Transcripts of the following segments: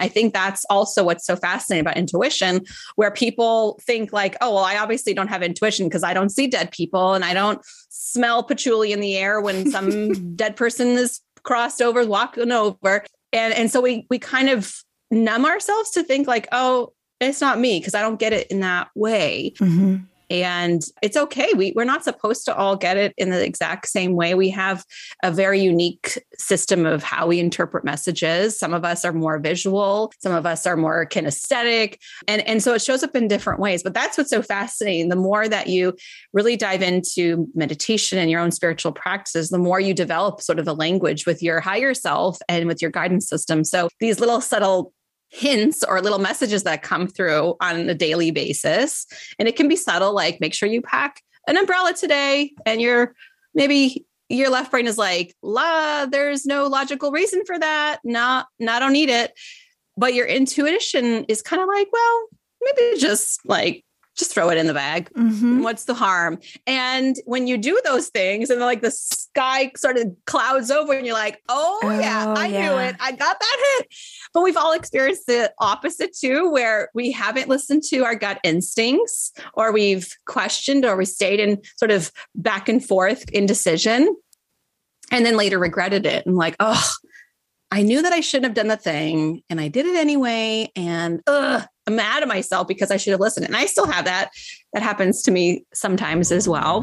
I think that's also what's so fascinating about intuition, where people think like, oh, well, I obviously don't have intuition because I don't see dead people and I don't smell patchouli in the air when some dead person is crossed over, walking over. And and so we we kind of numb ourselves to think like, oh, it's not me because I don't get it in that way. Mm-hmm. And it's okay. We, we're not supposed to all get it in the exact same way. We have a very unique system of how we interpret messages. Some of us are more visual, some of us are more kinesthetic. And, and so it shows up in different ways. But that's what's so fascinating. The more that you really dive into meditation and your own spiritual practices, the more you develop sort of a language with your higher self and with your guidance system. So these little subtle hints or little messages that come through on a daily basis. And it can be subtle, like make sure you pack an umbrella today and you're maybe your left brain is like, la, there's no logical reason for that. Not, no, I don't need it. But your intuition is kind of like, well, maybe just like just throw it in the bag. Mm-hmm. What's the harm? And when you do those things and like the sky sort of clouds over and you're like, oh, oh yeah, I yeah. knew it. I got that hit. But we've all experienced the opposite too, where we haven't listened to our gut instincts or we've questioned or we stayed in sort of back and forth indecision and then later regretted it and like, oh, I knew that I shouldn't have done the thing and I did it anyway. And ugh, I'm mad at myself because I should have listened. And I still have that. That happens to me sometimes as well.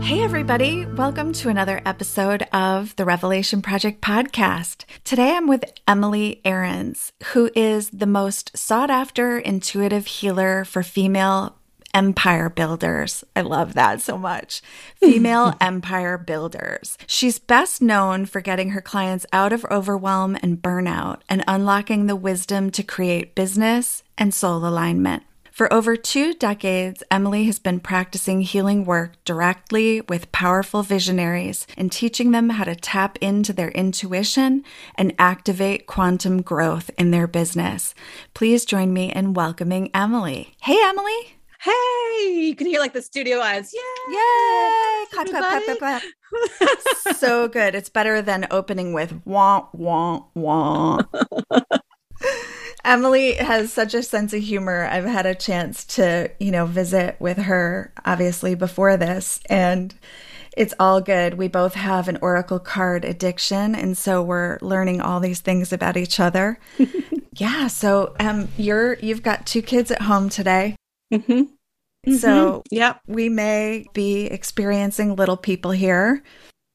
Hey, everybody, welcome to another episode of the Revelation Project podcast. Today I'm with Emily Aarons, who is the most sought after intuitive healer for female empire builders. I love that so much. Female empire builders. She's best known for getting her clients out of overwhelm and burnout and unlocking the wisdom to create business and soul alignment. For over two decades, Emily has been practicing healing work directly with powerful visionaries and teaching them how to tap into their intuition and activate quantum growth in their business. Please join me in welcoming Emily. Hey, Emily hey, you can hear like the studio eyes. Yay! Yay! Clap, clap, clap, clap, clap. so good. It's better than opening with wah, wah, wah. Emily has such a sense of humor. I've had a chance to, you know, visit with her obviously before this and it's all good. We both have an oracle card addiction and so we're learning all these things about each other. yeah, so um you're you've got two kids at home today. Mm-hmm. Mm-hmm. So, yeah, we may be experiencing little people here.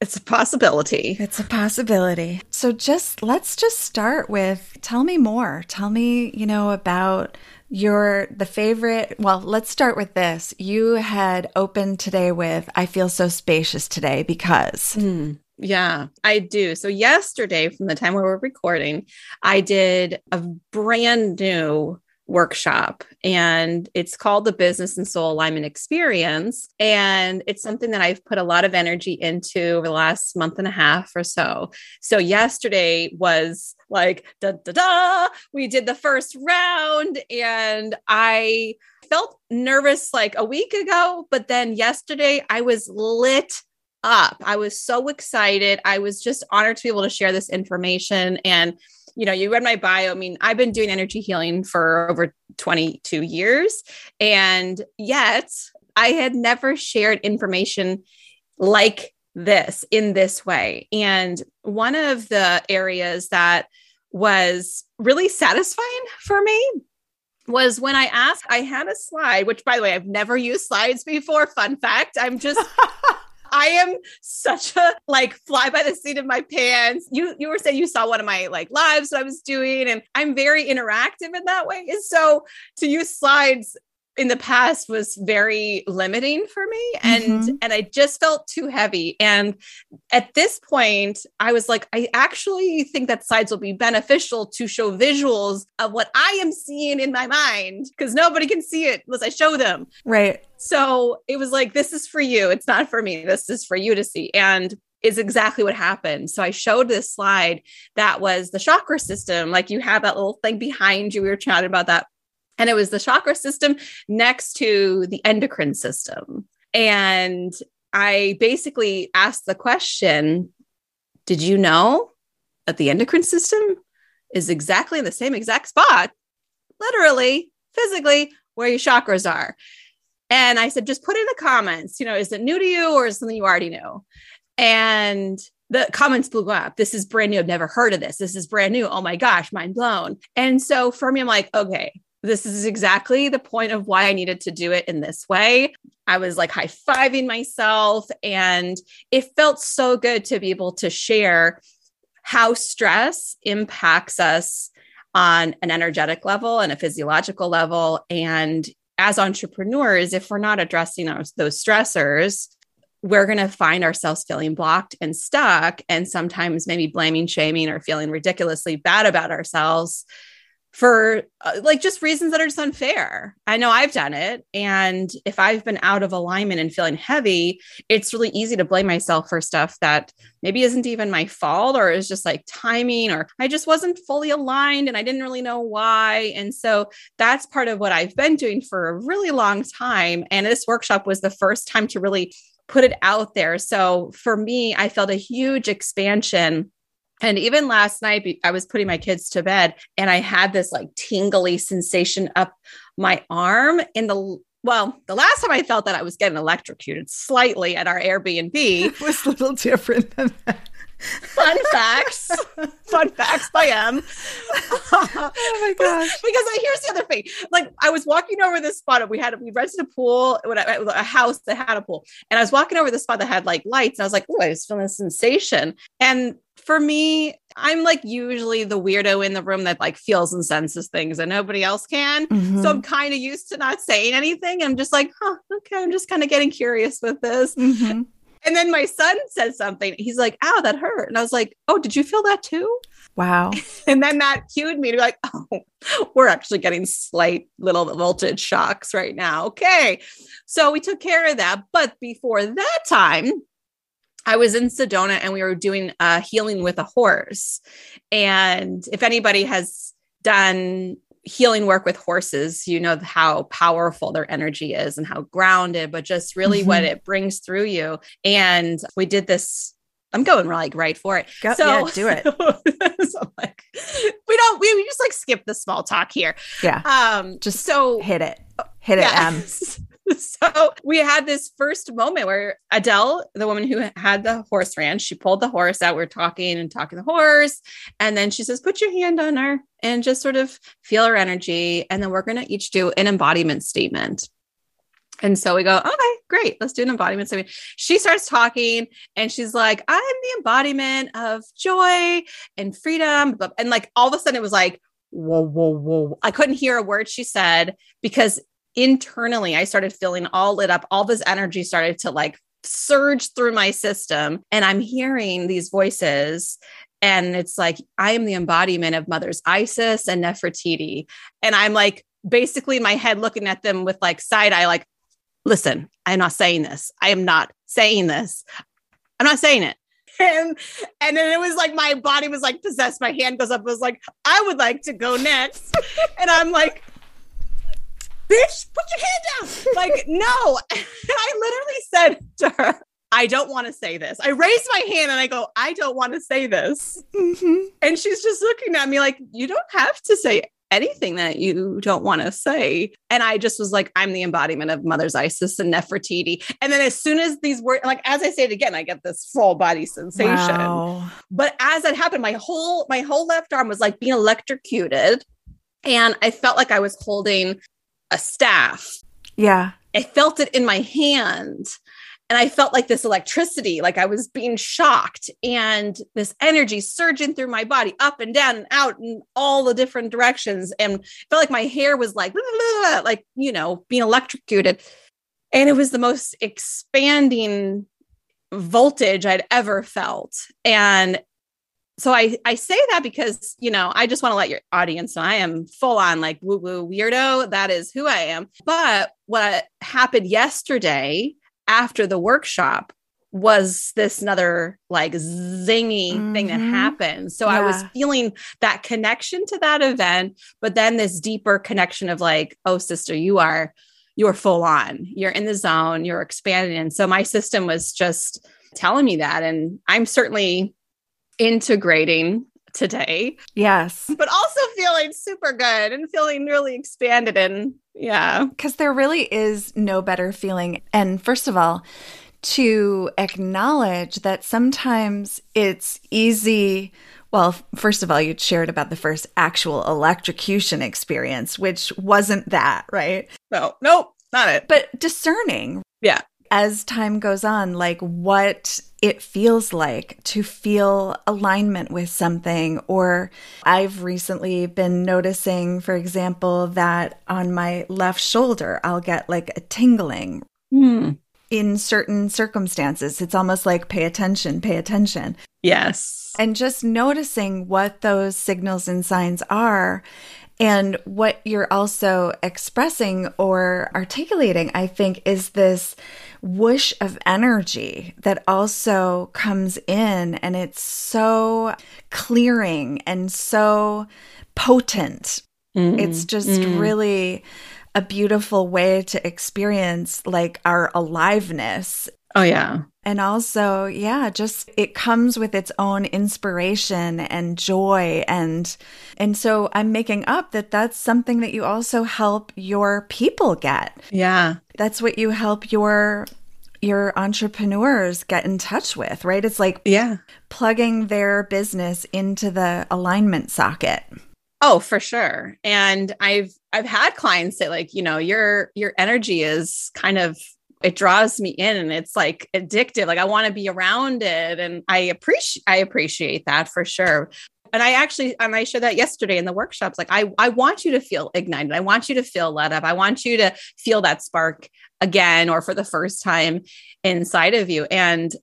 It's a possibility. It's a possibility. So, just let's just start with tell me more. Tell me, you know, about your the favorite. Well, let's start with this. You had opened today with I feel so spacious today because mm. Yeah, I do. So yesterday, from the time we were recording, I did a brand new workshop and it's called the business and soul alignment experience and it's something that i've put a lot of energy into over the last month and a half or so. So yesterday was like da da da we did the first round and i felt nervous like a week ago but then yesterday i was lit up i was so excited i was just honored to be able to share this information and you know, you read my bio. I mean, I've been doing energy healing for over 22 years. And yet I had never shared information like this in this way. And one of the areas that was really satisfying for me was when I asked, I had a slide, which by the way, I've never used slides before. Fun fact. I'm just I am such a like fly by the seat of my pants. You you were saying you saw one of my like lives that I was doing, and I'm very interactive in that way. And so to use slides in the past was very limiting for me and mm-hmm. and I just felt too heavy and at this point I was like I actually think that slides will be beneficial to show visuals of what I am seeing in my mind because nobody can see it unless I show them. Right. So it was like this is for you it's not for me this is for you to see and is exactly what happened. So I showed this slide that was the chakra system. Like you have that little thing behind you. We were chatting about that and it was the chakra system next to the endocrine system. And I basically asked the question Did you know that the endocrine system is exactly in the same exact spot, literally, physically, where your chakras are? And I said, just put in the comments, you know, is it new to you or is something you already knew? And the comments blew up. This is brand new. I've never heard of this. This is brand new. Oh my gosh, mind blown. And so for me, I'm like, okay, this is exactly the point of why I needed to do it in this way. I was like high fiving myself, and it felt so good to be able to share how stress impacts us on an energetic level and a physiological level. And as entrepreneurs, if we're not addressing those, those stressors, we're going to find ourselves feeling blocked and stuck, and sometimes maybe blaming, shaming, or feeling ridiculously bad about ourselves for uh, like just reasons that are just unfair. I know I've done it. And if I've been out of alignment and feeling heavy, it's really easy to blame myself for stuff that maybe isn't even my fault or is just like timing or I just wasn't fully aligned and I didn't really know why. And so that's part of what I've been doing for a really long time. And this workshop was the first time to really put it out there. So for me, I felt a huge expansion and even last night, I was putting my kids to bed and I had this like tingly sensation up my arm in the well, the last time I felt that I was getting electrocuted slightly at our Airbnb. It was a little different than that. Fun facts. Fun facts by M. oh my gosh. because I, here's the other thing. Like I was walking over this spot and we had we rented a pool, a house that had a pool. And I was walking over the spot that had like lights. And I was like, oh, I was feeling a sensation. And for me, I'm like usually the weirdo in the room that like feels and senses things and nobody else can. Mm-hmm. So I'm kind of used to not saying anything. I'm just like, huh, okay, I'm just kind of getting curious with this. Mm-hmm. And then my son says something. He's like, ow, that hurt. And I was like, oh, did you feel that too? Wow. And then that cued me to be like, oh, we're actually getting slight little voltage shocks right now. Okay. So we took care of that. But before that time, I was in Sedona and we were doing uh, healing with a horse. And if anybody has done healing work with horses, you know how powerful their energy is and how grounded, but just really mm-hmm. what it brings through you. And we did this. I'm going like right for it. Go, so yeah, do it. so like, we don't. We, we just like skip the small talk here. Yeah. Um. Just so hit it. Hit it. Yeah. Um. so we had this first moment where Adele, the woman who had the horse ranch, she pulled the horse out. We are talking and talking the horse. And then she says, Put your hand on her and just sort of feel her energy. And then we're going to each do an embodiment statement. And so we go, okay, great. Let's do an embodiment statement. She starts talking and she's like, I'm the embodiment of joy and freedom. And like all of a sudden it was like, whoa, whoa, whoa. I couldn't hear a word she said because internally I started feeling all lit up. All this energy started to like surge through my system. And I'm hearing these voices. And it's like, I am the embodiment of Mothers Isis and Nefertiti. And I'm like, basically my head looking at them with like side eye, like, listen, I'm not saying this. I am not saying this. I'm not saying it. And, and then it was like my body was like possessed. My hand goes up. I was like, I would like to go next. and I'm like, bitch, put your hand down. Like, no. And I literally said to her, I don't want to say this. I raised my hand and I go, I don't want to say this. Mm-hmm. And she's just looking at me like, you don't have to say anything that you don't want to say. And I just was like, I'm the embodiment of Mother's Isis and Nefertiti. And then as soon as these words, like as I say it again, I get this full body sensation. Wow. But as that happened, my whole my whole left arm was like being electrocuted. And I felt like I was holding a staff. Yeah. I felt it in my hand. and I felt like this electricity, like I was being shocked, and this energy surging through my body, up and down and out in all the different directions. And felt like my hair was like, blah, blah, blah, like, you know, being electrocuted. And it was the most expanding voltage I'd ever felt. And so I, I say that because, you know, I just want to let your audience know I am full on like woo woo weirdo. That is who I am. But what happened yesterday after the workshop was this another like zingy mm-hmm. thing that mm-hmm. happened. So yeah. I was feeling that connection to that event, but then this deeper connection of like, oh, sister, you are you're full on, you're in the zone, you're expanding. And so my system was just telling me that. And I'm certainly integrating today. Yes. But also feeling super good and feeling really expanded and yeah. Because there really is no better feeling. And first of all, to acknowledge that sometimes it's easy. Well, first of all, you shared about the first actual electrocution experience, which wasn't that, right? No, nope, not it. But discerning. Yeah as time goes on, like what it feels like to feel alignment with something. Or I've recently been noticing, for example, that on my left shoulder, I'll get like a tingling. Mm. In certain circumstances, it's almost like pay attention, pay attention. Yes. And just noticing what those signals and signs are and what you're also expressing or articulating, I think, is this whoosh of energy that also comes in and it's so clearing and so potent. Mm-hmm. It's just mm-hmm. really a beautiful way to experience like our aliveness. Oh, yeah. And also, yeah, just it comes with its own inspiration and joy and and so I'm making up that that's something that you also help your people get. Yeah. That's what you help your your entrepreneurs get in touch with, right? It's like yeah, plugging their business into the alignment socket. Oh, for sure. And I've I've had clients say like, you know, your your energy is kind of it draws me in and it's like addictive like i want to be around it and i appreciate i appreciate that for sure and i actually and i shared that yesterday in the workshops like i i want you to feel ignited i want you to feel lit up i want you to feel that spark again or for the first time inside of you and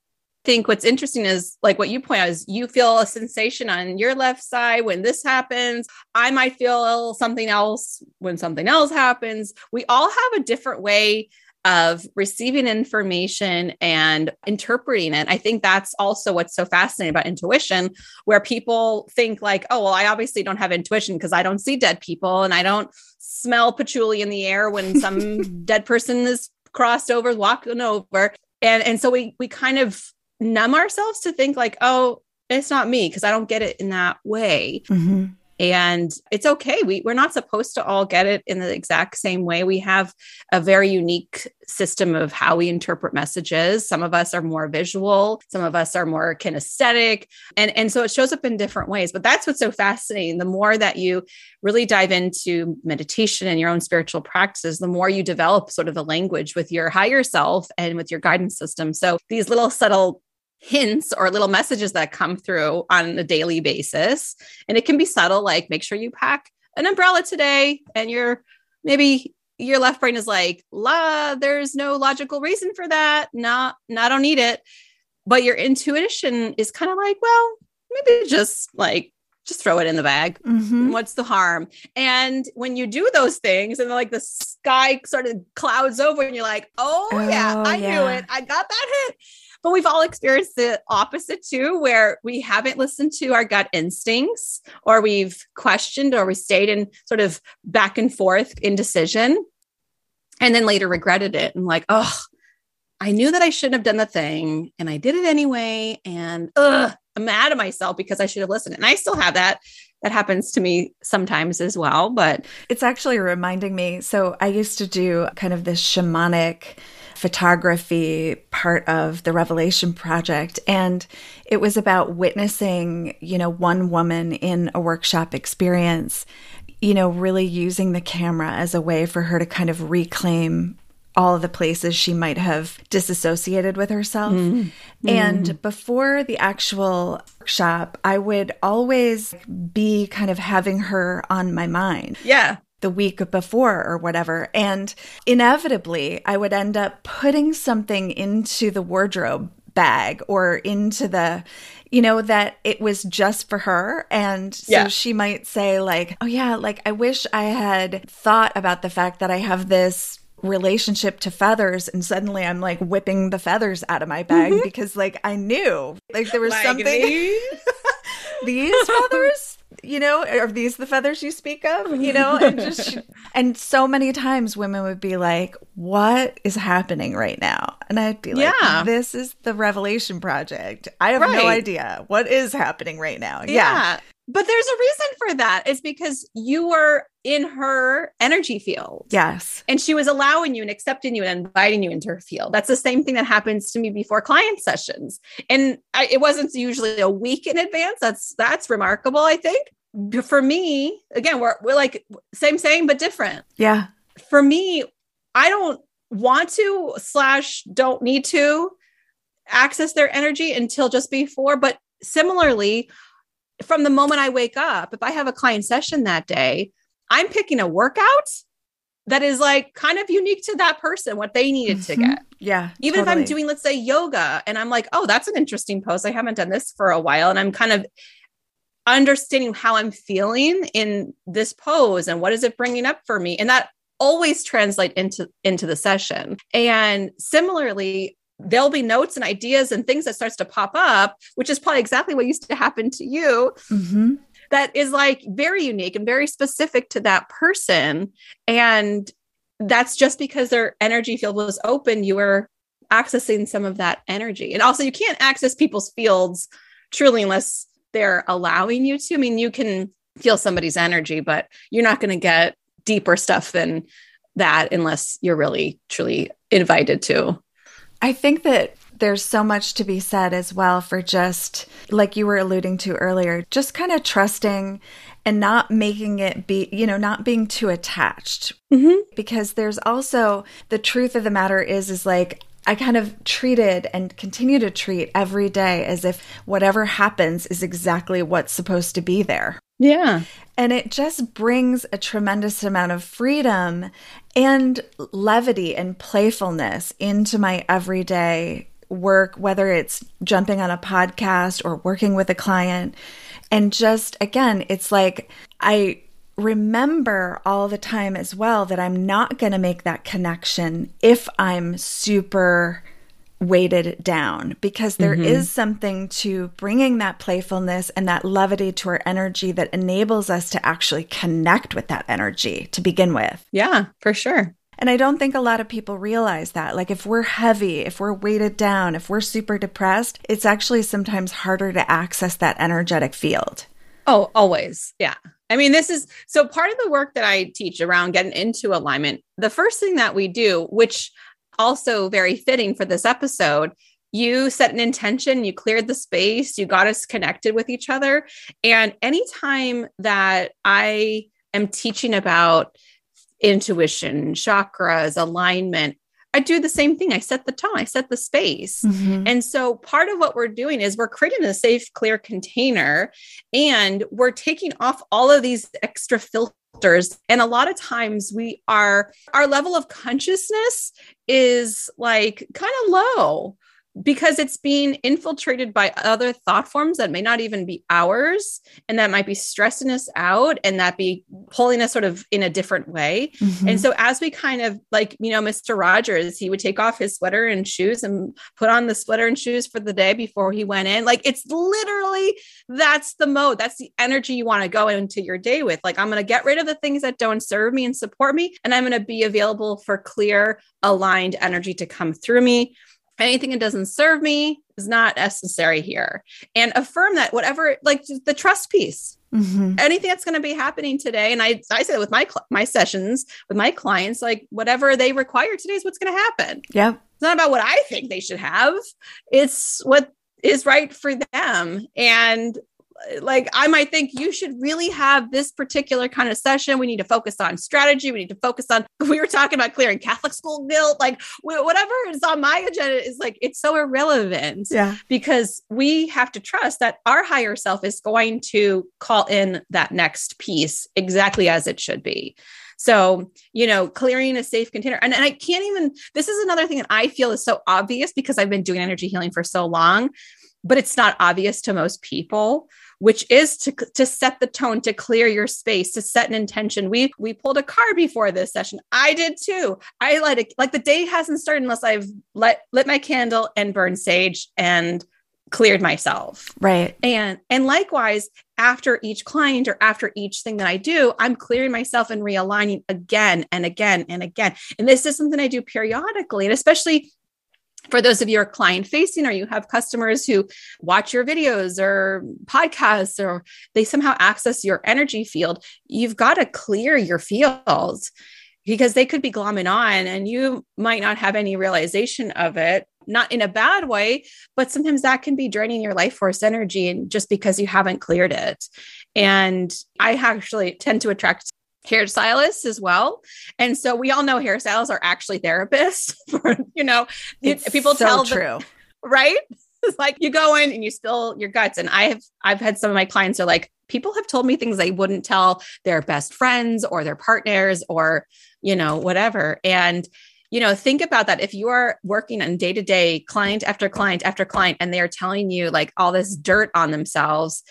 think what's interesting is like what you point out is you feel a sensation on your left side when this happens. I might feel something else when something else happens. We all have a different way of receiving information and interpreting it. I think that's also what's so fascinating about intuition, where people think, like, oh, well, I obviously don't have intuition because I don't see dead people and I don't smell patchouli in the air when some dead person is crossed over, walking over. And, and so we we kind of numb ourselves to think like, oh, it's not me because I don't get it in that way. Mm-hmm and it's okay. We, we're not supposed to all get it in the exact same way. We have a very unique system of how we interpret messages. Some of us are more visual. Some of us are more kinesthetic. And and so it shows up in different ways. But that's what's so fascinating. The more that you really dive into meditation and your own spiritual practices the more you develop sort of a language with your higher self and with your guidance system. So these little subtle hints or little messages that come through on a daily basis. And it can be subtle, like make sure you pack an umbrella today and you're maybe your left brain is like, la, there's no logical reason for that. Not, no, I don't need it. But your intuition is kind of like, well, maybe just like just throw it in the bag. Mm-hmm. What's the harm? And when you do those things and like the sky sort of clouds over and you're like, oh, oh yeah, I yeah. knew it. I got that hit. But we've all experienced the opposite too, where we haven't listened to our gut instincts or we've questioned or we stayed in sort of back and forth indecision and then later regretted it and like, oh, I knew that I shouldn't have done the thing and I did it anyway. And ugh, I'm mad at myself because I should have listened. And I still have that. That happens to me sometimes as well. But it's actually reminding me. So I used to do kind of this shamanic photography part of the Revelation Project. And it was about witnessing, you know, one woman in a workshop experience, you know, really using the camera as a way for her to kind of reclaim all of the places she might have disassociated with herself. Mm-hmm. And before the actual workshop, I would always be kind of having her on my mind. Yeah. The week before or whatever. And inevitably, I would end up putting something into the wardrobe bag or into the you know that it was just for her and so yeah. she might say like oh yeah like i wish i had thought about the fact that i have this relationship to feathers and suddenly I'm like whipping the feathers out of my bag mm-hmm. because like I knew like there was like something these, these feathers you know are these the feathers you speak of you know and just and so many times women would be like what is happening right now and I'd be like yeah. this is the revelation project I have right. no idea what is happening right now yeah. yeah but there's a reason for that. It's because you were in her energy field. Yes. And she was allowing you and accepting you and inviting you into her field. That's the same thing that happens to me before client sessions. And I, it wasn't usually a week in advance. That's that's remarkable, I think. For me, again, we're we're like same same but different. Yeah. For me, I don't want to slash don't need to access their energy until just before, but similarly, from the moment I wake up, if I have a client session that day, I'm picking a workout that is like kind of unique to that person, what they needed mm-hmm. to get. Yeah. Even totally. if I'm doing, let's say, yoga, and I'm like, oh, that's an interesting pose. I haven't done this for a while. And I'm kind of understanding how I'm feeling in this pose and what is it bringing up for me. And that always translate into into the session. And similarly, there'll be notes and ideas and things that starts to pop up which is probably exactly what used to happen to you mm-hmm. that is like very unique and very specific to that person. And that's just because their energy field was open you were accessing some of that energy. And also you can't access people's fields truly unless they're allowing you to. I mean you can feel somebody's energy but you're not going to get deeper stuff than that unless you're really truly invited to I think that there's so much to be said as well for just like you were alluding to earlier, just kind of trusting and not making it be, you know, not being too attached. Mm-hmm. Because there's also the truth of the matter is, is like, I kind of treated and continue to treat every day as if whatever happens is exactly what's supposed to be there. Yeah. And it just brings a tremendous amount of freedom and levity and playfulness into my everyday work, whether it's jumping on a podcast or working with a client. And just again, it's like I remember all the time as well that I'm not going to make that connection if I'm super weighted down because there mm-hmm. is something to bringing that playfulness and that levity to our energy that enables us to actually connect with that energy to begin with. Yeah, for sure. And I don't think a lot of people realize that. Like, if we're heavy, if we're weighted down, if we're super depressed, it's actually sometimes harder to access that energetic field. Oh, always. Yeah. I mean, this is so part of the work that I teach around getting into alignment. The first thing that we do, which also very fitting for this episode. You set an intention, you cleared the space, you got us connected with each other. And anytime that I am teaching about intuition, chakras, alignment, I do the same thing. I set the tone, I set the space. Mm-hmm. And so part of what we're doing is we're creating a safe, clear container and we're taking off all of these extra filters and a lot of times we are our level of consciousness is like kind of low because it's being infiltrated by other thought forms that may not even be ours and that might be stressing us out and that be pulling us sort of in a different way. Mm-hmm. and so as we kind of like you know mr rogers he would take off his sweater and shoes and put on the sweater and shoes for the day before he went in. Like it's literally that's the mode. That's the energy you want to go into your day with. Like i'm going to get rid of the things that don't serve me and support me and i'm going to be available for clear aligned energy to come through me anything that doesn't serve me is not necessary here. And affirm that whatever like the trust piece. Mm-hmm. anything that's going to be happening today and i i say that with my my sessions with my clients like whatever they require today is what's going to happen. Yeah it's not about what i think they should have. It's what is right for them. And like I might think you should really have this particular kind of session. We need to focus on strategy. We need to focus on, we were talking about clearing Catholic school guilt, like whatever is on my agenda is like, it's so irrelevant. Yeah. Because we have to trust that our higher self is going to call in that next piece exactly as it should be. So, you know, clearing a safe container. And, and I can't even, this is another thing that I feel is so obvious because I've been doing energy healing for so long, but it's not obvious to most people which is to, to set the tone to clear your space to set an intention. We we pulled a card before this session. I did too. I let it like the day hasn't started unless i've let lit my candle and burned sage and cleared myself. Right. And and likewise after each client or after each thing that i do i'm clearing myself and realigning again and again and again. And this is something i do periodically and especially for those of you who are client facing or you have customers who watch your videos or podcasts or they somehow access your energy field you've got to clear your fields because they could be glomming on and you might not have any realization of it not in a bad way, but sometimes that can be draining your life force energy and just because you haven't cleared it. And I actually tend to attract hairstylists as well. And so we all know hairstylists are actually therapists for, you know, it's people so tell true. them, right? It's like you go in and you spill your guts. And I have I've had some of my clients are like, people have told me things they wouldn't tell their best friends or their partners or, you know, whatever. And you know, think about that. If you are working on day to day, client after client after client, and they are telling you like all this dirt on themselves,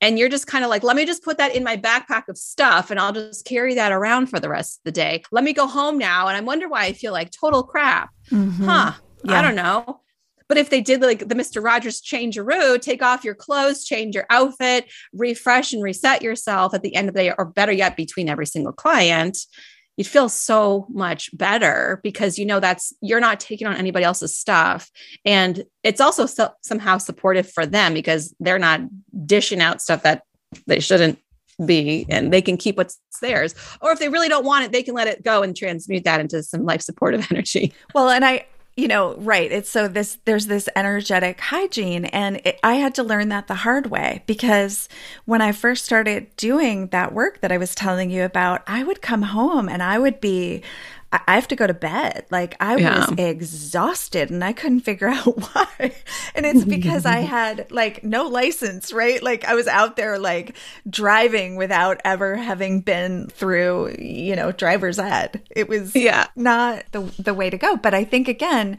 and you're just kind of like, let me just put that in my backpack of stuff and I'll just carry that around for the rest of the day. Let me go home now. And I wonder why I feel like total crap. Mm-hmm. Huh. Yeah. I don't know. But if they did like the Mr. Rogers change your route, take off your clothes, change your outfit, refresh and reset yourself at the end of the day, or better yet, between every single client, you'd feel so much better because you know that's you're not taking on anybody else's stuff. And it's also so, somehow supportive for them because they're not dishing out stuff that they shouldn't be and they can keep what's theirs. Or if they really don't want it they can let it go and transmute that into some life supportive energy. Well and i you know, right. It's so this, there's this energetic hygiene. And it, I had to learn that the hard way because when I first started doing that work that I was telling you about, I would come home and I would be I have to go to bed. Like I yeah. was exhausted and I couldn't figure out why. And it's because I had like no license, right? Like I was out there like driving without ever having been through, you know, driver's ed. It was yeah. not the the way to go. But I think again,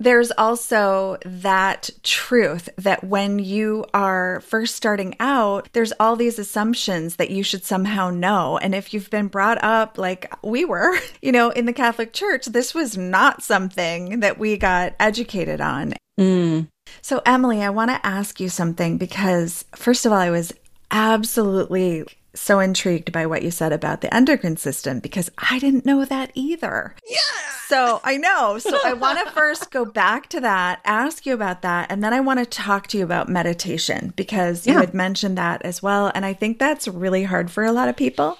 there's also that truth that when you are first starting out, there's all these assumptions that you should somehow know. And if you've been brought up like we were, you know, in the Catholic Church, this was not something that we got educated on. Mm. So, Emily, I want to ask you something because, first of all, I was absolutely so intrigued by what you said about the endocrine system because I didn't know that either. Yeah. So I know. So I want to first go back to that, ask you about that, and then I want to talk to you about meditation because yeah. you had mentioned that as well. And I think that's really hard for a lot of people.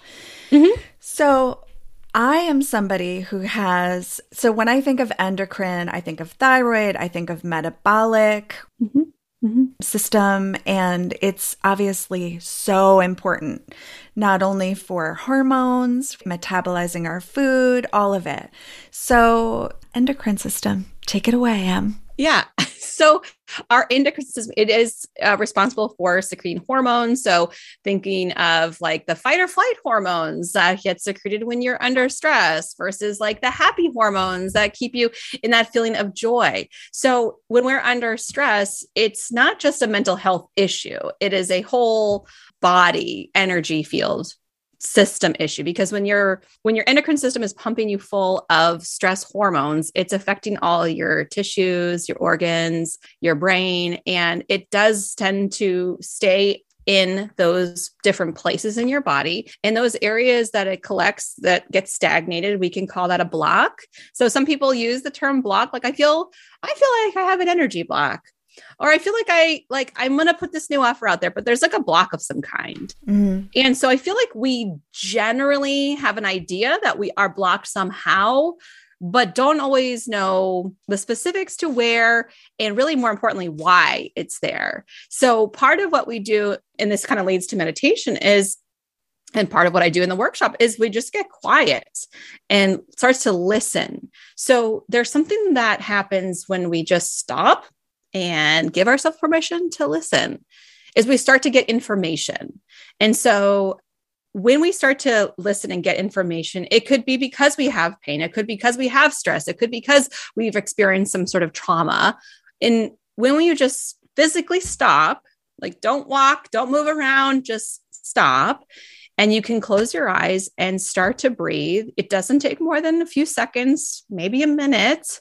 Mm-hmm. So I am somebody who has, so when I think of endocrine, I think of thyroid, I think of metabolic. Mm-hmm mm-hmm. system. And it's obviously so important, not only for hormones, metabolizing our food, all of it. So, endocrine system, take it away, Em. Yeah. So our endocrine system, it is uh, responsible for secreting hormones. So thinking of like the fight or flight hormones that get secreted when you're under stress versus like the happy hormones that keep you in that feeling of joy. So when we're under stress, it's not just a mental health issue. It is a whole body energy field system issue because when your when your endocrine system is pumping you full of stress hormones it's affecting all your tissues your organs your brain and it does tend to stay in those different places in your body. In those areas that it collects that gets stagnated we can call that a block. So some people use the term block like i feel i feel like i have an energy block or I feel like I like I'm gonna put this new offer out there, but there's like a block of some kind. Mm-hmm. And so I feel like we generally have an idea that we are blocked somehow but don't always know the specifics to where and really more importantly why it's there. So part of what we do and this kind of leads to meditation is and part of what I do in the workshop is we just get quiet and starts to listen. So there's something that happens when we just stop and give ourselves permission to listen is we start to get information. And so when we start to listen and get information, it could be because we have pain, it could be because we have stress, it could be because we've experienced some sort of trauma. And when you just physically stop, like don't walk, don't move around, just stop. And you can close your eyes and start to breathe. It doesn't take more than a few seconds, maybe a minute.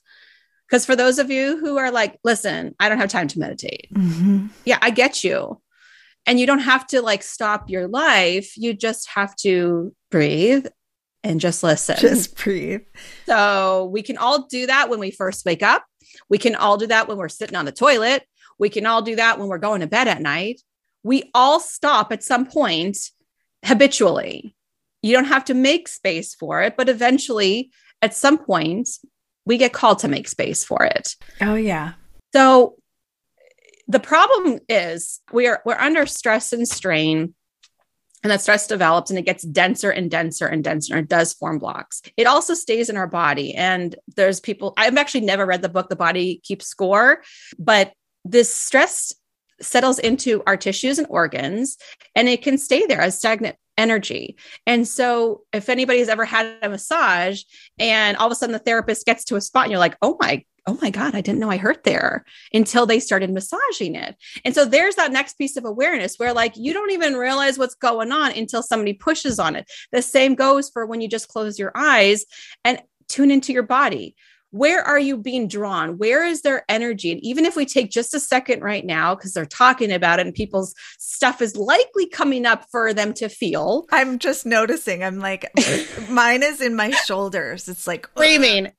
Because for those of you who are like, listen, I don't have time to meditate. Mm-hmm. Yeah, I get you. And you don't have to like stop your life. You just have to breathe and just listen. Just breathe. So we can all do that when we first wake up. We can all do that when we're sitting on the toilet. We can all do that when we're going to bed at night. We all stop at some point habitually. You don't have to make space for it but eventually at some point we get called to make space for it. Oh yeah. So the problem is we are we're under stress and strain and that stress develops and it gets denser and denser and denser and it does form blocks. It also stays in our body and there's people i've actually never read the book the body keeps score but this stress settles into our tissues and organs and it can stay there as stagnant energy. And so, if anybody's ever had a massage and all of a sudden the therapist gets to a spot and you're like, oh my oh my God, I didn't know I hurt there until they started massaging it. And so there's that next piece of awareness where, like, you don't even realize what's going on until somebody pushes on it. The same goes for when you just close your eyes and tune into your body. Where are you being drawn? Where is their energy? And even if we take just a second right now, because they're talking about it and people's stuff is likely coming up for them to feel. I'm just noticing. I'm like, mine is in my shoulders. It's like screaming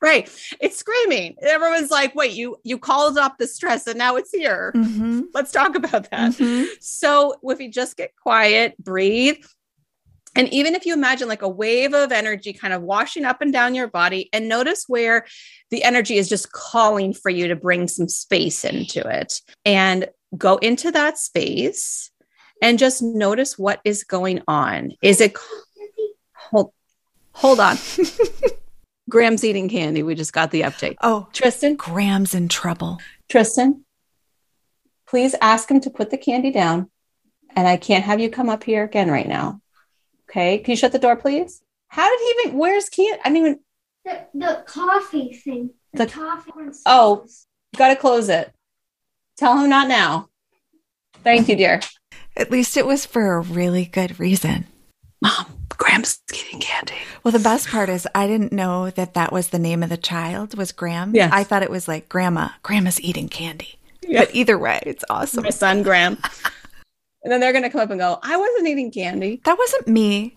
right it's screaming everyone's like wait you you called up the stress and now it's here mm-hmm. let's talk about that mm-hmm. so if you just get quiet breathe and even if you imagine like a wave of energy kind of washing up and down your body and notice where the energy is just calling for you to bring some space into it and go into that space and just notice what is going on is it hold hold on Graham's eating candy. We just got the update. Oh, Tristan. Graham's in trouble. Tristan, please ask him to put the candy down. And I can't have you come up here again right now. Okay. Can you shut the door, please? How did he even, where's candy? I didn't even. The, the coffee thing. The, the coffee. Oh, got to close it. Tell him not now. Thank you, dear. At least it was for a really good reason. Mom, Graham's eating candy. Well, the best part is I didn't know that that was the name of the child was Graham. Yes. I thought it was like grandma. Grandma's eating candy. Yeah. But either way, it's awesome. My son, Graham. And then they're going to come up and go, I wasn't eating candy. That wasn't me.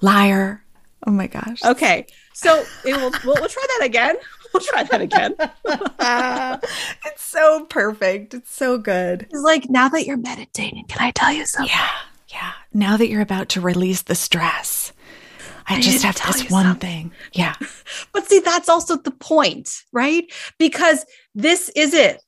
Liar. Oh my gosh. Okay. So it will, we'll, we'll try that again. We'll try that again. it's so perfect. It's so good. It's like, now that you're meditating, can I tell you something? Yeah. Yeah. Now that you're about to release the stress, I, I just have to this one something. thing. Yeah. but see, that's also the point, right? Because this is it.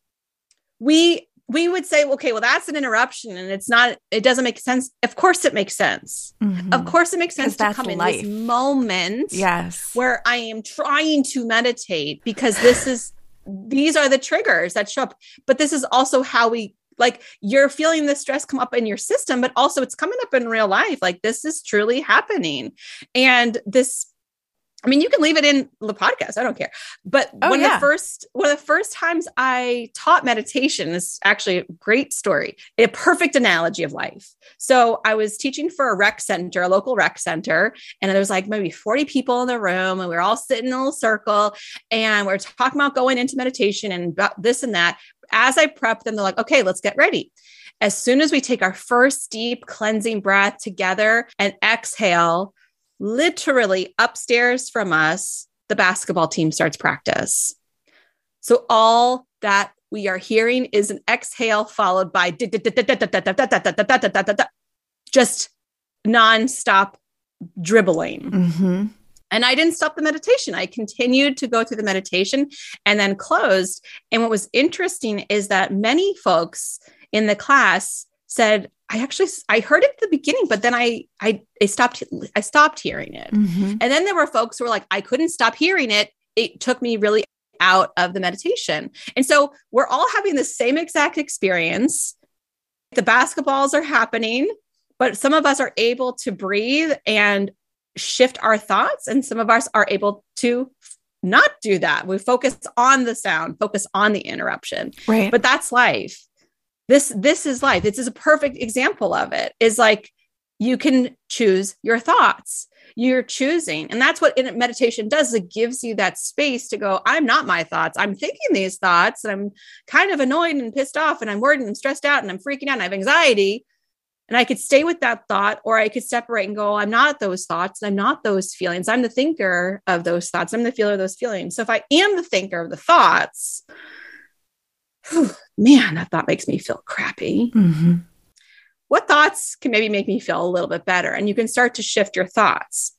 We we would say, okay, well, that's an interruption and it's not, it doesn't make sense. Of course it makes sense. Mm-hmm. Of course it makes sense to come life. in this moment yes. where I am trying to meditate because this is these are the triggers that show up. But this is also how we like you're feeling the stress come up in your system but also it's coming up in real life like this is truly happening and this I mean, you can leave it in the podcast. I don't care. But oh, one yeah. of the first one of the first times I taught meditation is actually a great story, a perfect analogy of life. So I was teaching for a rec center, a local rec center, and there was like maybe 40 people in the room, and we were all sitting in a little circle, and we we're talking about going into meditation and about this and that as I prep them, they're like, okay, let's get ready. As soon as we take our first deep cleansing breath together and exhale, literally upstairs from us, the basketball team starts practice. So all that we are hearing is an exhale followed by just nonstop dribbling. Mm-hmm. And I didn't stop the meditation. I continued to go through the meditation and then closed. And what was interesting is that many folks in the class said, I actually I heard it at the beginning, but then I I, I stopped I stopped hearing it. Mm-hmm. And then there were folks who were like, I couldn't stop hearing it. It took me really out of the meditation. And so we're all having the same exact experience. The basketballs are happening, but some of us are able to breathe and shift our thoughts, and some of us are able to not do that. We focus on the sound, focus on the interruption. Right. But that's life. This this is life. This is a perfect example of it. Is like you can choose your thoughts. You're choosing. And that's what meditation does. It gives you that space to go, I'm not my thoughts. I'm thinking these thoughts and I'm kind of annoyed and pissed off and I'm worried and I'm stressed out and I'm freaking out and I have anxiety. And I could stay with that thought, or I could separate and go, I'm not those thoughts. I'm not those feelings. I'm the thinker of those thoughts. I'm the feeler of those feelings. So if I am the thinker of the thoughts, man, that thought makes me feel crappy. Mm-hmm. What thoughts can maybe make me feel a little bit better? And you can start to shift your thoughts.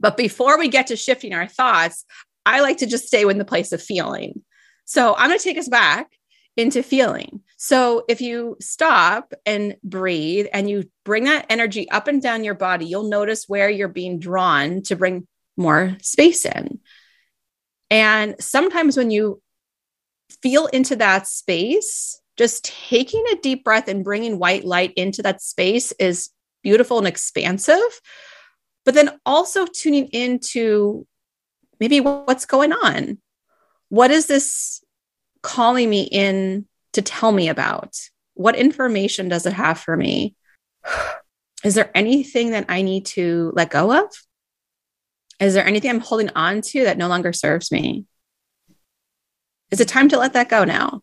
But before we get to shifting our thoughts, I like to just stay in the place of feeling. So I'm going to take us back into feeling. So if you stop and breathe and you bring that energy up and down your body, you'll notice where you're being drawn to bring more space in. And sometimes when you feel into that space, just taking a deep breath and bringing white light into that space is beautiful and expansive. But then also tuning into maybe what's going on. What is this calling me in to tell me about? What information does it have for me? Is there anything that I need to let go of? Is there anything I'm holding on to that no longer serves me? Is it time to let that go now?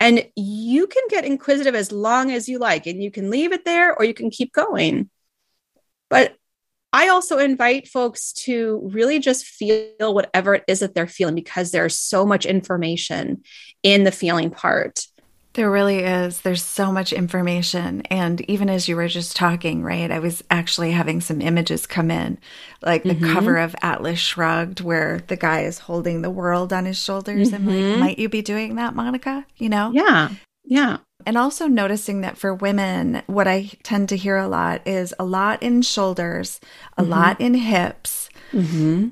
And you can get inquisitive as long as you like, and you can leave it there or you can keep going. But I also invite folks to really just feel whatever it is that they're feeling because there's so much information in the feeling part. There really is. There's so much information. And even as you were just talking, right, I was actually having some images come in, like the mm-hmm. cover of Atlas Shrugged, where the guy is holding the world on his shoulders. Mm-hmm. I'm like, mm-hmm. might you be doing that, Monica? You know? Yeah. Yeah. And also noticing that for women, what I tend to hear a lot is a lot in shoulders, a mm-hmm. lot in hips. Mm-hmm.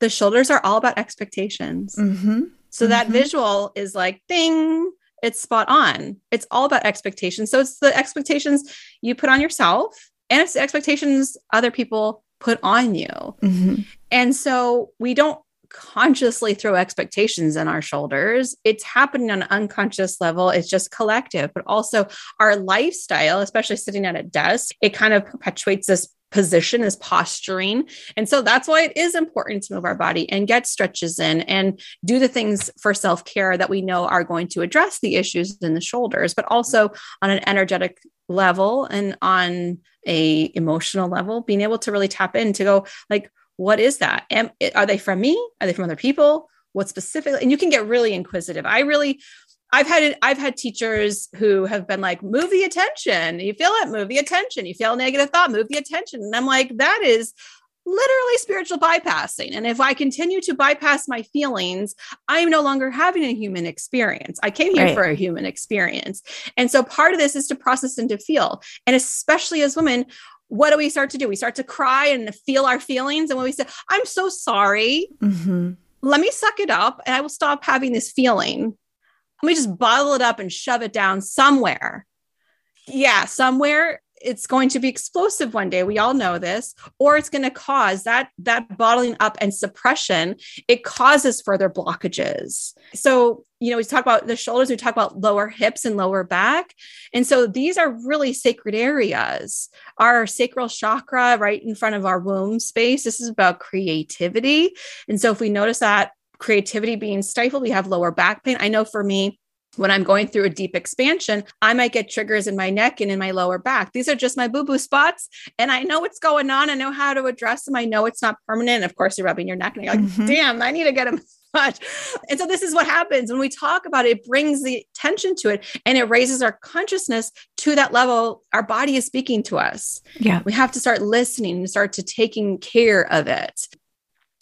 The shoulders are all about expectations. Mm-hmm. So that visual is like, ding, it's spot on. It's all about expectations. So it's the expectations you put on yourself and it's the expectations other people put on you. Mm-hmm. And so we don't consciously throw expectations on our shoulders. It's happening on an unconscious level. It's just collective, but also our lifestyle, especially sitting at a desk, it kind of perpetuates this position is posturing. And so that's why it is important to move our body and get stretches in and do the things for self-care that we know are going to address the issues in the shoulders, but also on an energetic level and on a emotional level, being able to really tap in to go like, what is that? Am, are they from me? Are they from other people? What specifically? And you can get really inquisitive. I really, I've had I've had teachers who have been like, move the attention. You feel it, move the attention. You feel a negative thought, move the attention. And I'm like, that is literally spiritual bypassing. And if I continue to bypass my feelings, I am no longer having a human experience. I came here right. for a human experience. And so part of this is to process and to feel. And especially as women, what do we start to do? We start to cry and feel our feelings. And when we say, I'm so sorry, mm-hmm. let me suck it up and I will stop having this feeling. Let me just bottle it up and shove it down somewhere. Yeah, somewhere it's going to be explosive one day. We all know this. Or it's going to cause that that bottling up and suppression it causes further blockages. So you know we talk about the shoulders we talk about lower hips and lower back. And so these are really sacred areas. Our sacral chakra right in front of our womb space this is about creativity. And so if we notice that creativity being stifled we have lower back pain i know for me when I'm going through a deep expansion, I might get triggers in my neck and in my lower back. These are just my boo boo spots. And I know what's going on. I know how to address them. I know it's not permanent. Of course, you're rubbing your neck and you're like, mm-hmm. damn, I need to get a much. And so this is what happens when we talk about it, it brings the attention to it and it raises our consciousness to that level. Our body is speaking to us. Yeah. We have to start listening and start to taking care of it.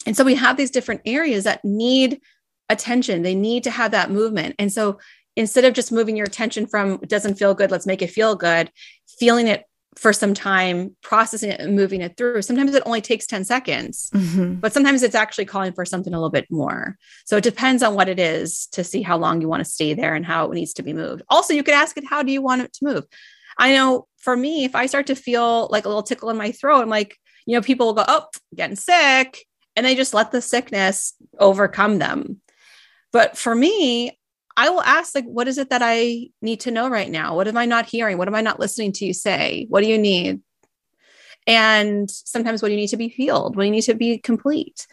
And so we have these different areas that need attention. They need to have that movement. And so instead of just moving your attention from doesn't feel good, let's make it feel good, feeling it for some time, processing it and moving it through. Sometimes it only takes 10 seconds, mm-hmm. but sometimes it's actually calling for something a little bit more. So it depends on what it is to see how long you want to stay there and how it needs to be moved. Also, you could ask it, how do you want it to move? I know for me, if I start to feel like a little tickle in my throat, I'm like, you know, people will go, oh, getting sick. And they just let the sickness overcome them. But for me, I will ask, like, what is it that I need to know right now? What am I not hearing? What am I not listening to you say? What do you need? And sometimes what do you need to be healed? What do you need to be complete?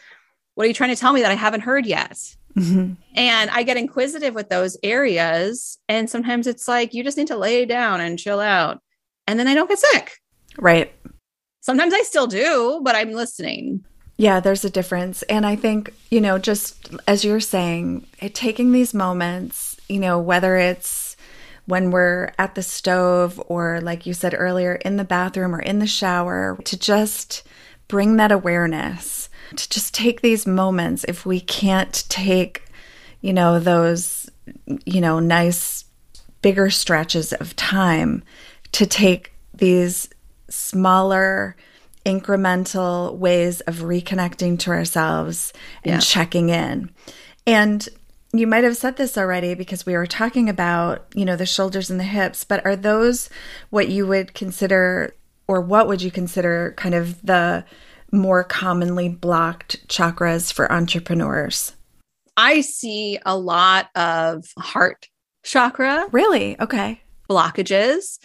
What are you trying to tell me that I haven't heard yet? Mm-hmm. And I get inquisitive with those areas. And sometimes it's like, you just need to lay down and chill out. And then I don't get sick. Right. Sometimes I still do, but I'm listening. Yeah, there's a difference. And I think, you know, just as you're saying, it, taking these moments, you know, whether it's when we're at the stove or, like you said earlier, in the bathroom or in the shower, to just bring that awareness, to just take these moments. If we can't take, you know, those, you know, nice, bigger stretches of time, to take these smaller, incremental ways of reconnecting to ourselves and yeah. checking in. And you might have said this already because we were talking about, you know, the shoulders and the hips, but are those what you would consider or what would you consider kind of the more commonly blocked chakras for entrepreneurs? I see a lot of heart chakra. Really? Okay. Blockages.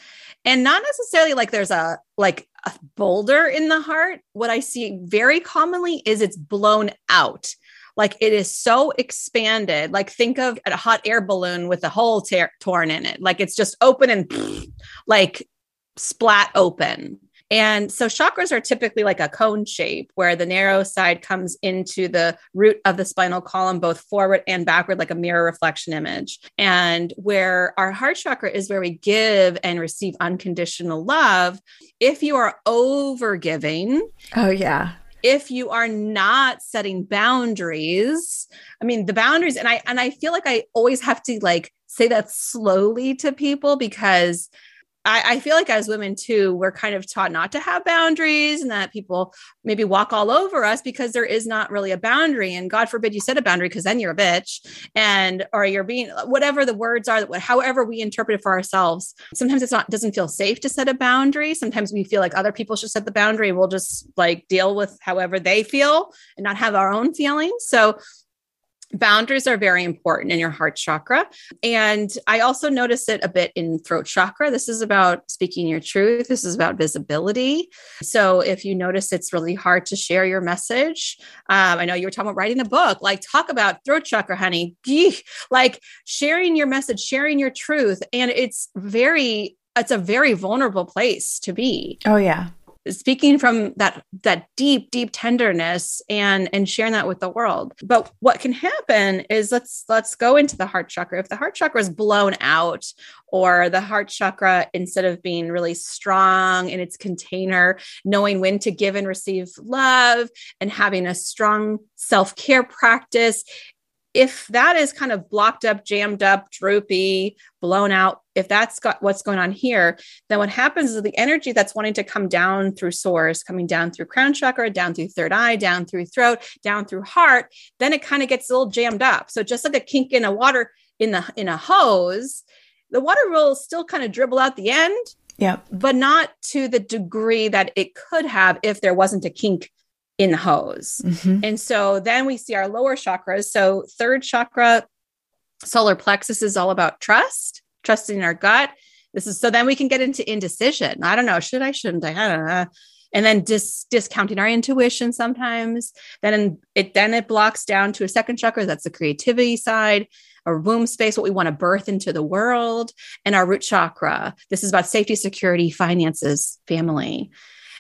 And not necessarily like there's a like a boulder in the heart, what I see very commonly is it's blown out. Like it is so expanded. Like think of a hot air balloon with a hole tear- torn in it. Like it's just open and like splat open. And so chakras are typically like a cone shape where the narrow side comes into the root of the spinal column, both forward and backward, like a mirror reflection image. And where our heart chakra is where we give and receive unconditional love. If you are over giving, oh, yeah if you are not setting boundaries i mean the boundaries and i and i feel like i always have to like say that slowly to people because I, I, feel like as women too, we're kind of taught not to have boundaries and that people maybe walk all over us because there is not really a boundary. And God forbid you set a boundary because then you're a bitch and or you're being whatever the words are, that however we interpret it for ourselves. Sometimes it's not doesn't feel safe to set a boundary. Sometimes we feel like other people should set the boundary. We'll just like deal with however they feel and not have our own feelings. So Boundaries are very important in your heart chakra. And I also notice it a bit in throat chakra. This is about speaking your truth. This is about visibility. So if you notice it's really hard to share your message, um, I know you were talking about writing a book, like talk about throat chakra, honey. Like sharing your message, sharing your truth. And it's very, it's a very vulnerable place to be. Oh, yeah speaking from that that deep deep tenderness and and sharing that with the world. But what can happen is let's let's go into the heart chakra. If the heart chakra is blown out or the heart chakra instead of being really strong in its container knowing when to give and receive love and having a strong self-care practice if that is kind of blocked up, jammed up, droopy, blown out, if that's got what's going on here, then what happens is the energy that's wanting to come down through source, coming down through crown chakra, down through third eye, down through throat, down through heart, then it kind of gets a little jammed up. So just like a kink in a water in the in a hose, the water will still kind of dribble out the end. Yeah. But not to the degree that it could have if there wasn't a kink in the hose. Mm-hmm. And so then we see our lower chakras. So, third chakra, solar plexus is all about trust, trusting our gut. This is so then we can get into indecision. I don't know, should I, shouldn't I? I don't know. And then dis- discounting our intuition sometimes. Then it then it blocks down to a second chakra. That's the creativity side our womb space, what we want to birth into the world, and our root chakra. This is about safety, security, finances, family.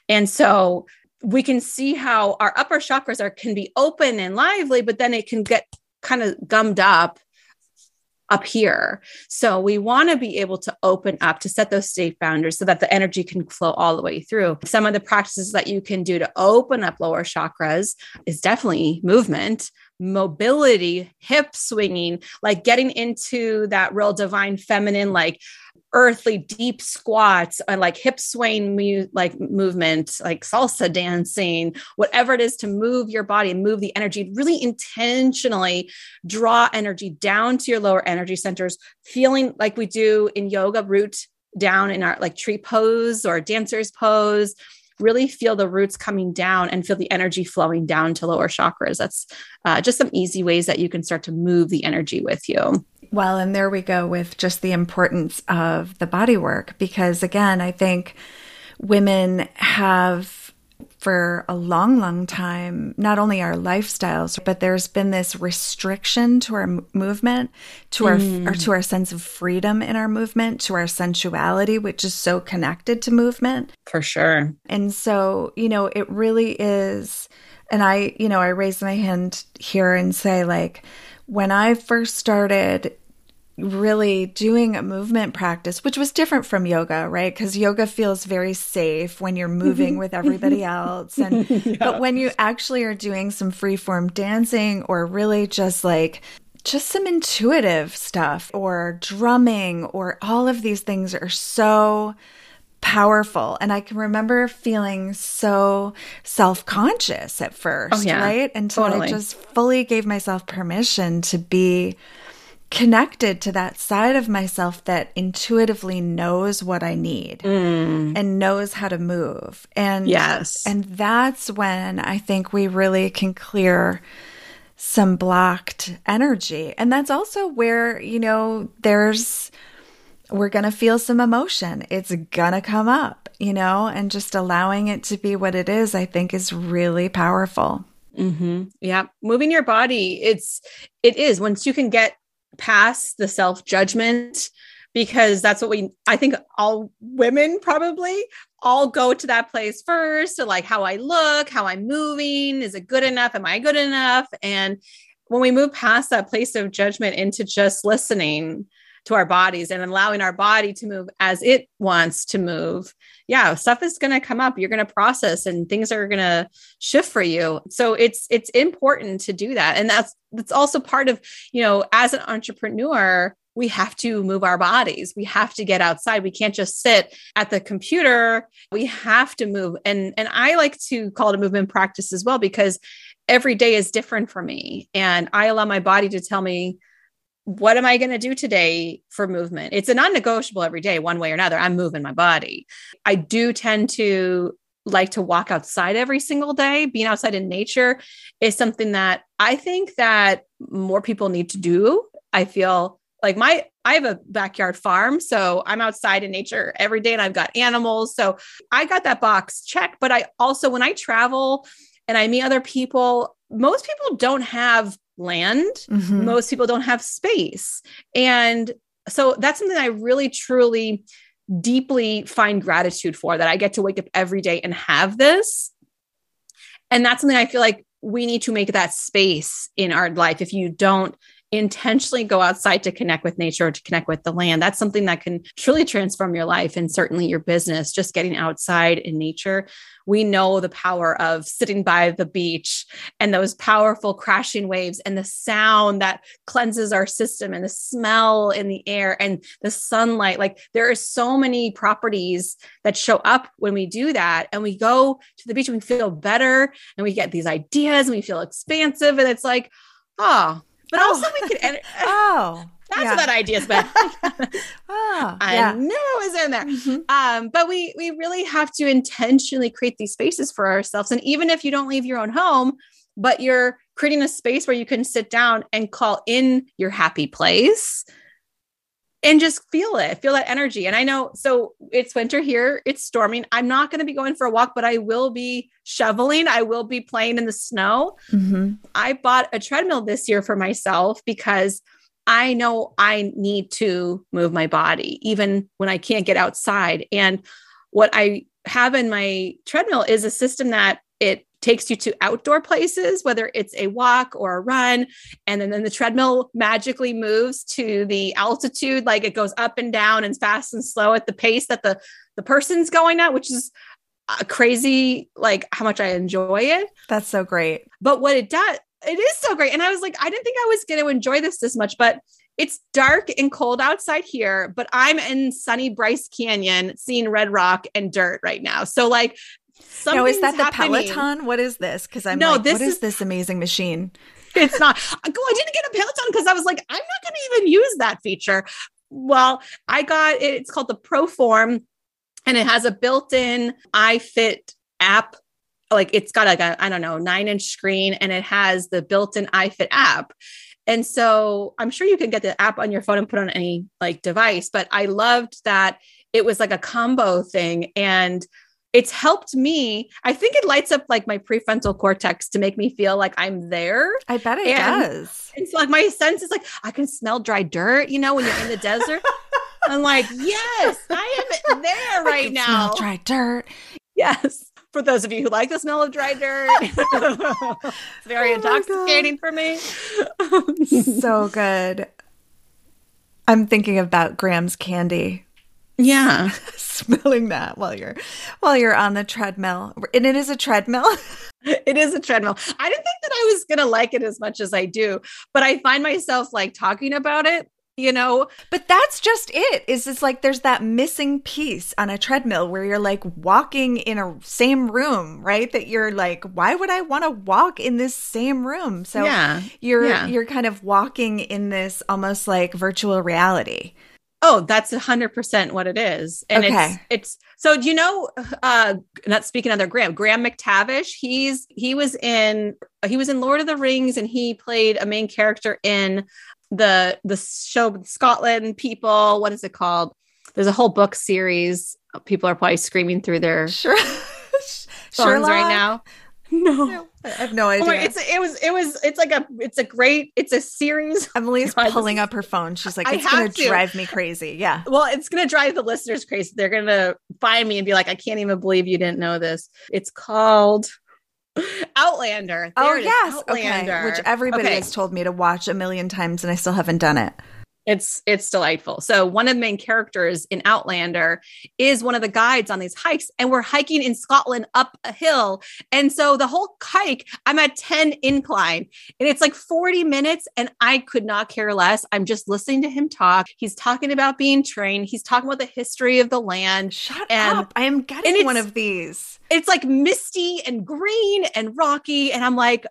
And so we can see how our upper chakras are can be open and lively, but then it can get kind of gummed up up here. So we want to be able to open up to set those safe boundaries so that the energy can flow all the way through. Some of the practices that you can do to open up lower chakras is definitely movement, mobility, hip swinging, like getting into that real divine feminine, like earthly deep squats and like hip swaying mu- like movement like salsa dancing whatever it is to move your body and move the energy really intentionally draw energy down to your lower energy centers feeling like we do in yoga root down in our like tree pose or dancer's pose really feel the roots coming down and feel the energy flowing down to lower chakras. That's uh, just some easy ways that you can start to move the energy with you. Well, and there we go with just the importance of the body work because, again, I think women have for a long, long time, not only our lifestyles, but there's been this restriction to our movement, to our mm. or to our sense of freedom in our movement, to our sensuality, which is so connected to movement. For sure. And so, you know, it really is. And I, you know, I raise my hand here and say, like, when I first started really doing a movement practice, which was different from yoga, right? Because yoga feels very safe when you're moving with everybody else. And yeah. but when you actually are doing some free form dancing or really just like just some intuitive stuff or drumming or all of these things are so powerful. And I can remember feeling so self conscious at first, oh, yeah. right? Until totally. I just fully gave myself permission to be connected to that side of myself that intuitively knows what I need mm. and knows how to move. And yes. And that's when I think we really can clear some blocked energy. And that's also where, you know, there's we're going to feel some emotion. It's going to come up, you know, and just allowing it to be what it is, I think is really powerful. Mm-hmm. Yeah. Moving your body, it's, it is once you can get past the self judgment, because that's what we, I think all women probably all go to that place first to like how I look, how I'm moving. Is it good enough? Am I good enough? And when we move past that place of judgment into just listening, to our bodies and allowing our body to move as it wants to move yeah stuff is going to come up you're going to process and things are going to shift for you so it's it's important to do that and that's that's also part of you know as an entrepreneur we have to move our bodies. We have to get outside. We can't just sit at the computer. We have to move. And and I like to call it a movement practice as well because every day is different for me and I allow my body to tell me what am I going to do today for movement? It's a non negotiable every day, one way or another. I'm moving my body. I do tend to like to walk outside every single day. Being outside in nature is something that I think that more people need to do. I feel like my I have a backyard farm, so I'm outside in nature every day and I've got animals. So I got that box checked, but I also when I travel and I meet other people, most people don't have land. Mm-hmm. Most people don't have space. And so that's something I really, truly, deeply find gratitude for that I get to wake up every day and have this. And that's something I feel like we need to make that space in our life. If you don't intentionally go outside to connect with nature or to connect with the land. That's something that can truly transform your life and certainly your business just getting outside in nature. We know the power of sitting by the beach and those powerful crashing waves and the sound that cleanses our system and the smell in the air and the sunlight. Like there are so many properties that show up when we do that. And we go to the beach and we feel better and we get these ideas and we feel expansive. And it's like oh but oh. also we could enter. oh. That's yeah. what that idea is about. oh, I yeah. knew it was in there. Mm-hmm. Um, but we we really have to intentionally create these spaces for ourselves. And even if you don't leave your own home, but you're creating a space where you can sit down and call in your happy place and just feel it, feel that energy. And I know, so it's winter here, it's storming. I'm not going to be going for a walk, but I will be shoveling. I will be playing in the snow. Mm-hmm. I bought a treadmill this year for myself because I know I need to move my body, even when I can't get outside. And what I have in my treadmill is a system that it takes you to outdoor places, whether it's a walk or a run. And then, then the treadmill magically moves to the altitude, like it goes up and down and fast and slow at the pace that the, the person's going at, which is uh, crazy, like how much I enjoy it. That's so great. But what it does, it is so great. And I was like, I didn't think I was going to enjoy this this much, but it's dark and cold outside here, but I'm in sunny Bryce Canyon seeing red rock and dirt right now. So like no, is that the happening. Peloton? What is this? Because I'm no, like, this what is, is this amazing machine? It's not. I go, I didn't get a Peloton because I was like, I'm not going to even use that feature. Well, I got it. It's called the Proform, and it has a built-in iFit app. Like it's got like a I don't know nine inch screen, and it has the built-in iFit app. And so I'm sure you can get the app on your phone and put on any like device. But I loved that it was like a combo thing, and it's helped me. I think it lights up like my prefrontal cortex to make me feel like I'm there. I bet it and, does. It's so like my sense is like I can smell dry dirt, you know, when you're in the desert. I'm like, yes, I am there right now. Smell dry dirt. Yes. For those of you who like the smell of dry dirt, it's very oh intoxicating for me. so good. I'm thinking about Graham's candy yeah. Smelling that while you're while you're on the treadmill. And it is a treadmill. it is a treadmill. I didn't think that I was going to like it as much as I do, but I find myself like talking about it you know but that's just it is it's like there's that missing piece on a treadmill where you're like walking in a same room right that you're like why would i want to walk in this same room so yeah you're yeah. you're kind of walking in this almost like virtual reality Oh, that's a hundred percent what it is. And okay. it's it's so do you know uh not speaking other Graham, Graham McTavish, he's he was in he was in Lord of the Rings and he played a main character in the the show Scotland people. What is it called? There's a whole book series. People are probably screaming through their sure. phones Sherlock. right now. No. I have no idea. Oh it's it was it was it's like a it's a great it's a series. Emily's pulling up her phone. She's like, it's gonna to. drive me crazy. Yeah. Well, it's gonna drive the listeners crazy. They're gonna find me and be like, I can't even believe you didn't know this. It's called Outlander. There oh yes, Outlander. Okay. Which everybody okay. has told me to watch a million times, and I still haven't done it. It's it's delightful. So one of the main characters in Outlander is one of the guides on these hikes, and we're hiking in Scotland up a hill. And so the whole hike, I'm at 10 incline, and it's like 40 minutes, and I could not care less. I'm just listening to him talk. He's talking about being trained. He's talking about the history of the land. Shut and, up! I am getting one of these. It's like misty and green and rocky, and I'm like,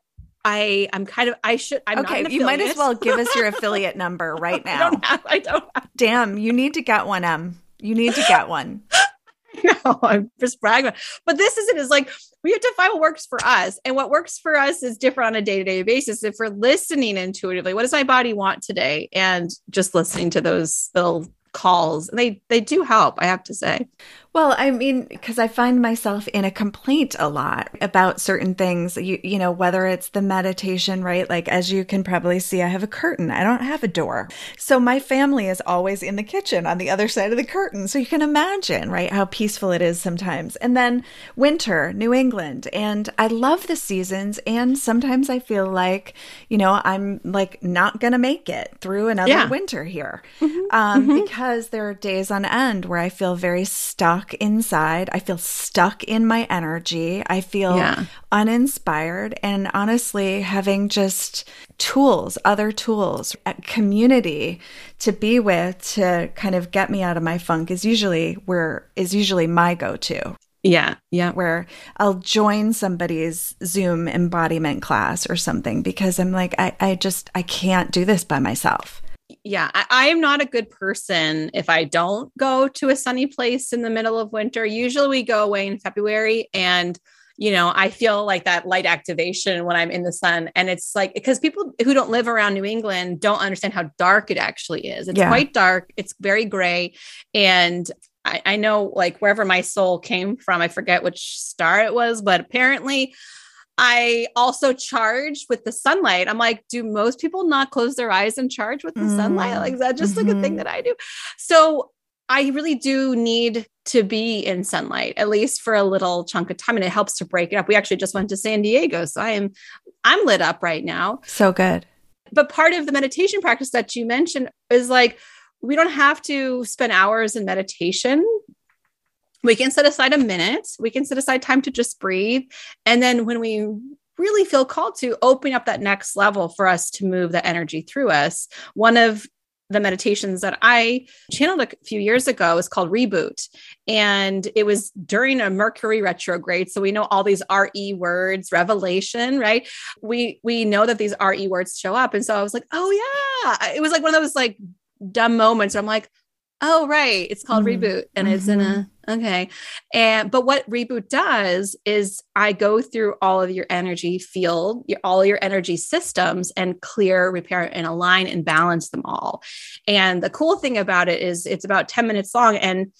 I I'm kind of I should I'm okay. you might as well give us your affiliate number right now. I don't have. I don't. Have. Damn, you need to get one. M. You need to get one. no, I'm just bragging. But this isn't. it. Is like we have to find what works for us, and what works for us is different on a day to day basis. If we're listening intuitively, what does my body want today, and just listening to those little calls, and they they do help. I have to say. Well, I mean, because I find myself in a complaint a lot about certain things. You, you know, whether it's the meditation, right? Like, as you can probably see, I have a curtain. I don't have a door. So my family is always in the kitchen on the other side of the curtain. So you can imagine, right, how peaceful it is sometimes. And then winter, New England. And I love the seasons. And sometimes I feel like, you know, I'm like not going to make it through another yeah. winter here. Mm-hmm. Um, mm-hmm. Because there are days on end where I feel very stuck stuck inside. I feel stuck in my energy. I feel yeah. uninspired. And honestly, having just tools, other tools, community to be with to kind of get me out of my funk is usually where is usually my go-to. Yeah. Yeah. Where I'll join somebody's Zoom embodiment class or something because I'm like, I, I just, I can't do this by myself yeah, I, I, am not a good person if I don't go to a sunny place in the middle of winter. Usually we go away in February and you know, I feel like that light activation when I'm in the sun. And it's like because people who don't live around New England don't understand how dark it actually is. It's yeah. quite dark, it's very gray. And I, I know like wherever my soul came from, I forget which star it was, but apparently I also charge with the sunlight. I'm like, do most people not close their eyes and charge with the mm sunlight? Like, is that just mm-hmm. like a thing mm-hmm. that I do? So I really do need to be in sunlight at least for a little chunk of time and it helps to break it up we actually just went to san diego so i am i'm lit up right now so good but part of the meditation practice that you mentioned is like we don't have to spend hours in meditation we can set aside a minute we can set aside time to just breathe and then when we really feel called to open up that next level for us to move the energy through us one of the meditations that I channeled a few years ago is called Reboot. And it was during a Mercury retrograde. So we know all these RE words, revelation, right? We we know that these RE words show up. And so I was like, oh yeah. It was like one of those like dumb moments where I'm like, oh right it's called mm-hmm. reboot and mm-hmm. it's in a mm-hmm. okay and but what reboot does is i go through all of your energy field your, all your energy systems and clear repair and align and balance them all and the cool thing about it is it's about 10 minutes long and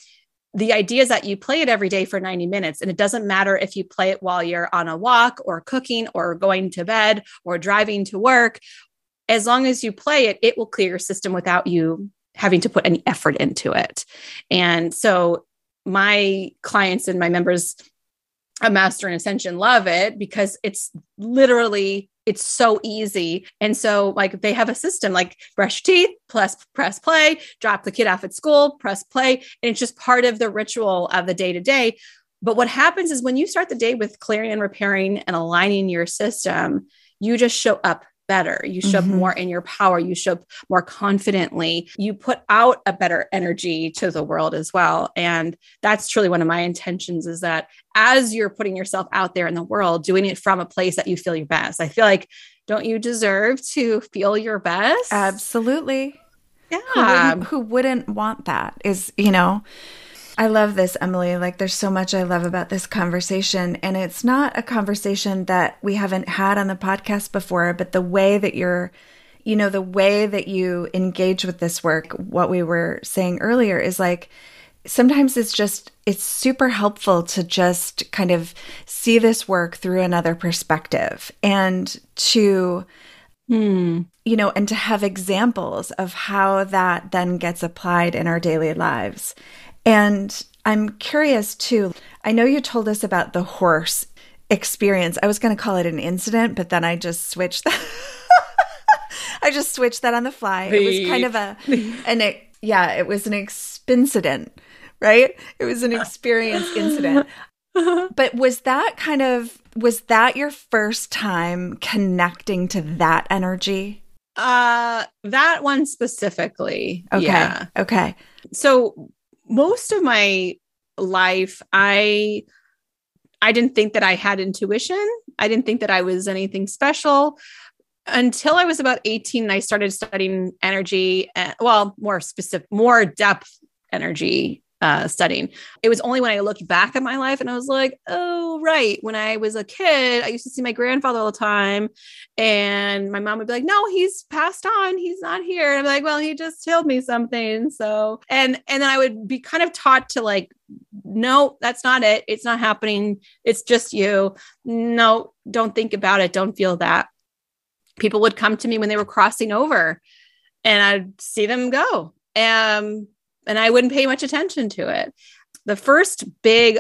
the idea is that you play it every day for 90 minutes and it doesn't matter if you play it while you're on a walk or cooking or going to bed or driving to work as long as you play it it will clear your system without you having to put any effort into it. And so my clients and my members a master and ascension love it because it's literally it's so easy and so like they have a system like brush teeth plus press play drop the kid off at school press play and it's just part of the ritual of the day to day but what happens is when you start the day with clearing and repairing and aligning your system you just show up better. You show mm-hmm. up more in your power. You show up more confidently. You put out a better energy to the world as well. And that's truly one of my intentions is that as you're putting yourself out there in the world, doing it from a place that you feel your best. I feel like, don't you deserve to feel your best? Absolutely. Yeah. Who wouldn't, who wouldn't want that? Is, you know, I love this, Emily. Like, there's so much I love about this conversation. And it's not a conversation that we haven't had on the podcast before, but the way that you're, you know, the way that you engage with this work, what we were saying earlier is like, sometimes it's just, it's super helpful to just kind of see this work through another perspective and to, Hmm. You know, and to have examples of how that then gets applied in our daily lives. And I'm curious too. I know you told us about the horse experience. I was going to call it an incident, but then I just switched that. I just switched that on the fly. It was kind of a an yeah, it was an incident, right? It was an experience incident. but was that kind of was that your first time connecting to that energy? Uh that one specifically. Okay. Yeah. Okay. So most of my life i i didn't think that i had intuition. I didn't think that i was anything special until i was about 18 i started studying energy and, well more specific more depth energy uh, studying. It was only when I looked back at my life and I was like, oh, right. When I was a kid, I used to see my grandfather all the time. And my mom would be like, no, he's passed on. He's not here. And I'm like, well, he just told me something. So, and, and then I would be kind of taught to like, no, that's not it. It's not happening. It's just you. No, don't think about it. Don't feel that. People would come to me when they were crossing over and I'd see them go. Um, and I wouldn't pay much attention to it. The first big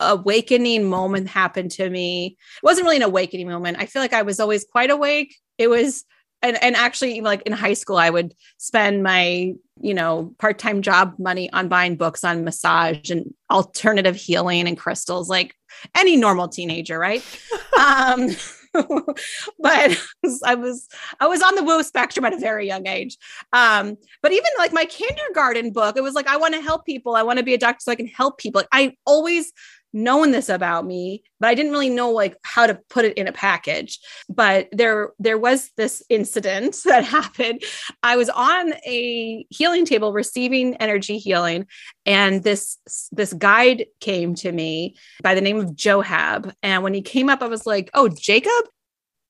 awakening moment happened to me. It wasn't really an awakening moment. I feel like I was always quite awake. It was and and actually like in high school I would spend my, you know, part-time job money on buying books on massage and alternative healing and crystals like any normal teenager, right? um but I was I was on the woo spectrum at a very young age. Um, but even like my kindergarten book, it was like I want to help people. I want to be a doctor so I can help people. Like I always known this about me but i didn't really know like how to put it in a package. But there there was this incident that happened. I was on a healing table receiving energy healing and this this guide came to me by the name of johab and when he came up i was like oh jacob?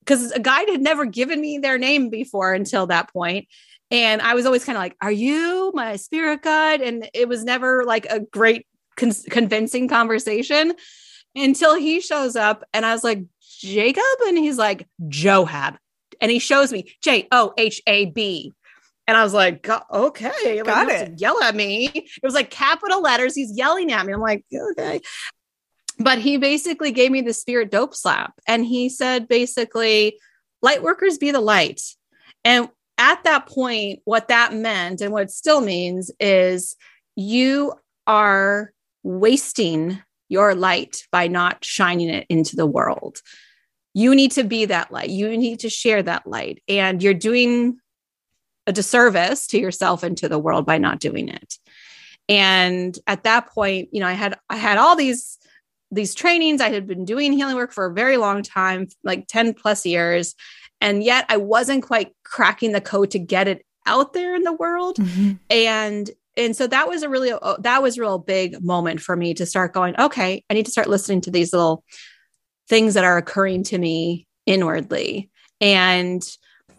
Because a guide had never given me their name before until that point. And I was always kind of like, Are you my spirit guide? And it was never like a great con- convincing conversation until he shows up and I was like, Jacob? And he's like, Johab. And he shows me J O H A B. And I was like, okay, like, got it. Yell at me. It was like capital letters. He's yelling at me. I'm like, okay. But he basically gave me the spirit dope slap. And he said, basically, light workers be the light. And at that point, what that meant and what it still means is you are wasting your light by not shining it into the world. You need to be that light. You need to share that light. And you're doing a disservice to yourself and to the world by not doing it. And at that point, you know, I had I had all these these trainings. I had been doing healing work for a very long time, like 10 plus years. And yet I wasn't quite cracking the code to get it out there in the world. Mm-hmm. And and so that was a really uh, that was a real big moment for me to start going okay i need to start listening to these little things that are occurring to me inwardly. And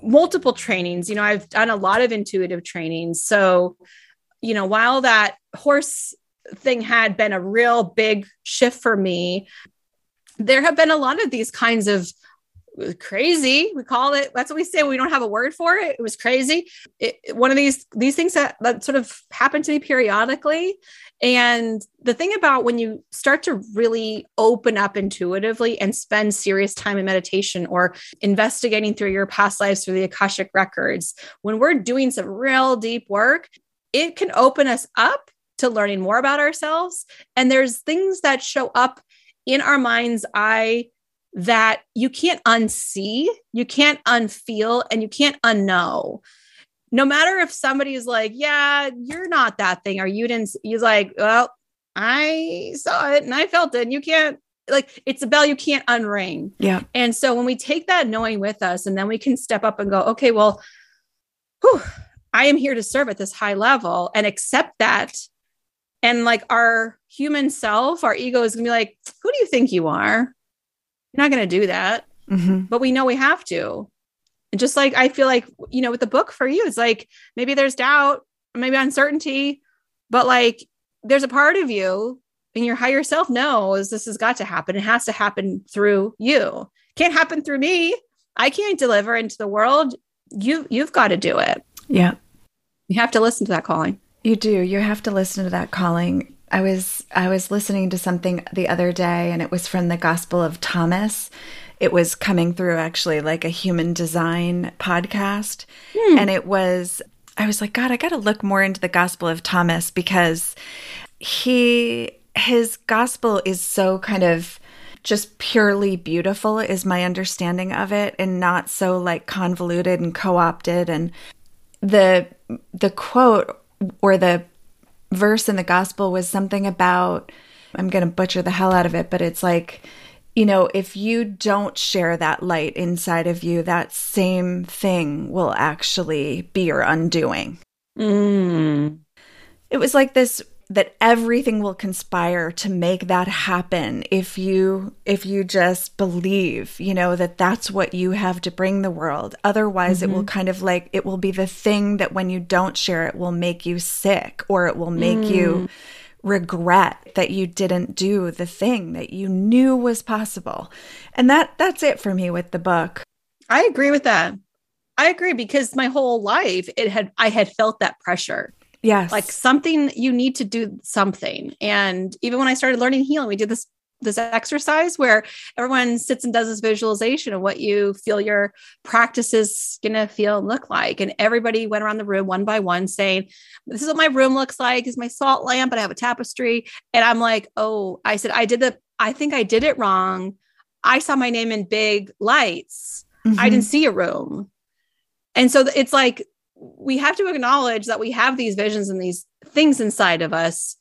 multiple trainings you know i've done a lot of intuitive trainings. So you know while that horse thing had been a real big shift for me there have been a lot of these kinds of crazy. We call it that's what we say we don't have a word for it. It was crazy. It, one of these these things that, that sort of happen to me periodically. And the thing about when you start to really open up intuitively and spend serious time in meditation or investigating through your past lives through the akashic records when we're doing some real deep work it can open us up to learning more about ourselves. And there's things that show up in our mind's. Eye that you can't unsee, you can't unfeel, and you can't unknow. No matter if somebody is like, yeah, you're not that thing, or you didn't, he's like, well, I saw it and I felt it. And you can't, like, it's a bell you can't unring. Yeah. And so when we take that knowing with us, and then we can step up and go, okay, well, whew, I am here to serve at this high level and accept that. And like our human self, our ego is gonna be like, who do you think you are? You're not going to do that. Mm-hmm. But we know we have to. And just like I feel like, you know, with the book for you, it's like maybe there's doubt, maybe uncertainty, but like there's a part of you and your higher self knows this has got to happen. It has to happen through you. Can't happen through me. I can't deliver into the world. You you've got to do it. Yeah. You have to listen to that calling. You do. You have to listen to that calling. I was I was listening to something the other day and it was from the Gospel of Thomas. It was coming through actually like a human design podcast hmm. and it was I was like god, I got to look more into the Gospel of Thomas because he his gospel is so kind of just purely beautiful is my understanding of it and not so like convoluted and co-opted and the the quote or the verse in the gospel was something about, I'm going to butcher the hell out of it, but it's like, you know, if you don't share that light inside of you, that same thing will actually be your undoing. Mm. It was like this that everything will conspire to make that happen if you if you just believe you know that that's what you have to bring the world otherwise mm-hmm. it will mm-hmm. kind of like it will be the thing that when you don't share it will make you sick or it will make mm. you regret that you didn't do the thing that you knew was possible and that that's it for me with the book i agree with that i agree because my whole life it had i had felt that pressure Yes. Like something you need to do something. And even when I started learning healing, we did this this exercise where everyone sits and does this visualization of what you feel your practice is going to feel and look like. And everybody went around the room one by one saying, This is what my room looks like. Is my salt lamp, and I have a tapestry. And I'm like, Oh, I said, I did the, I think I did it wrong. I saw my name in big lights. Mm-hmm. I didn't see a room. And so it's like we have to acknowledge that we have these visions and these things inside of us.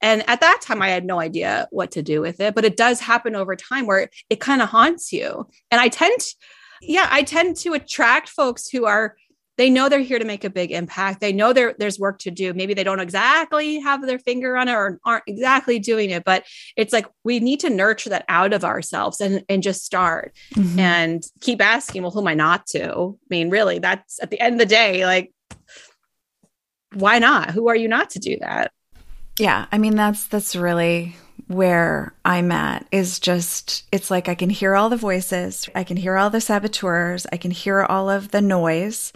And at that time, I had no idea what to do with it, but it does happen over time where it, kind of haunts you. And I tend, to, yeah, I tend to attract folks who are they know they're here to make a big impact. They know there, there's work to do. Maybe they don't exactly have their finger on it or aren't exactly doing it, but it's like we need to nurture that out of ourselves and, and just start mm-hmm. and keep asking, well, who am I not to? I mean, really, that's at the end of the day, like, why not? Who are you not to do that? Yeah. I mean, that's, that's really where I'm at is just, it's like I can hear all the voices, I can hear all the saboteurs, I can hear all of the noise.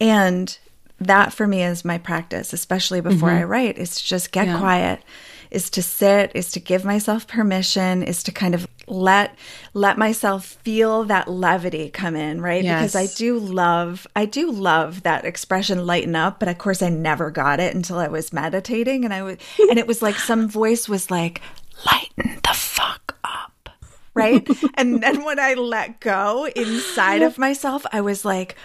And that for me is my practice, especially before mm-hmm. I write, is to just get yeah. quiet, is to sit, is to give myself permission, is to kind of let let myself feel that levity come in, right? Yes. Because I do love I do love that expression lighten up, but of course I never got it until I was meditating and I was and it was like some voice was like lighten the fuck up. Right? and then when I let go inside of myself, I was like,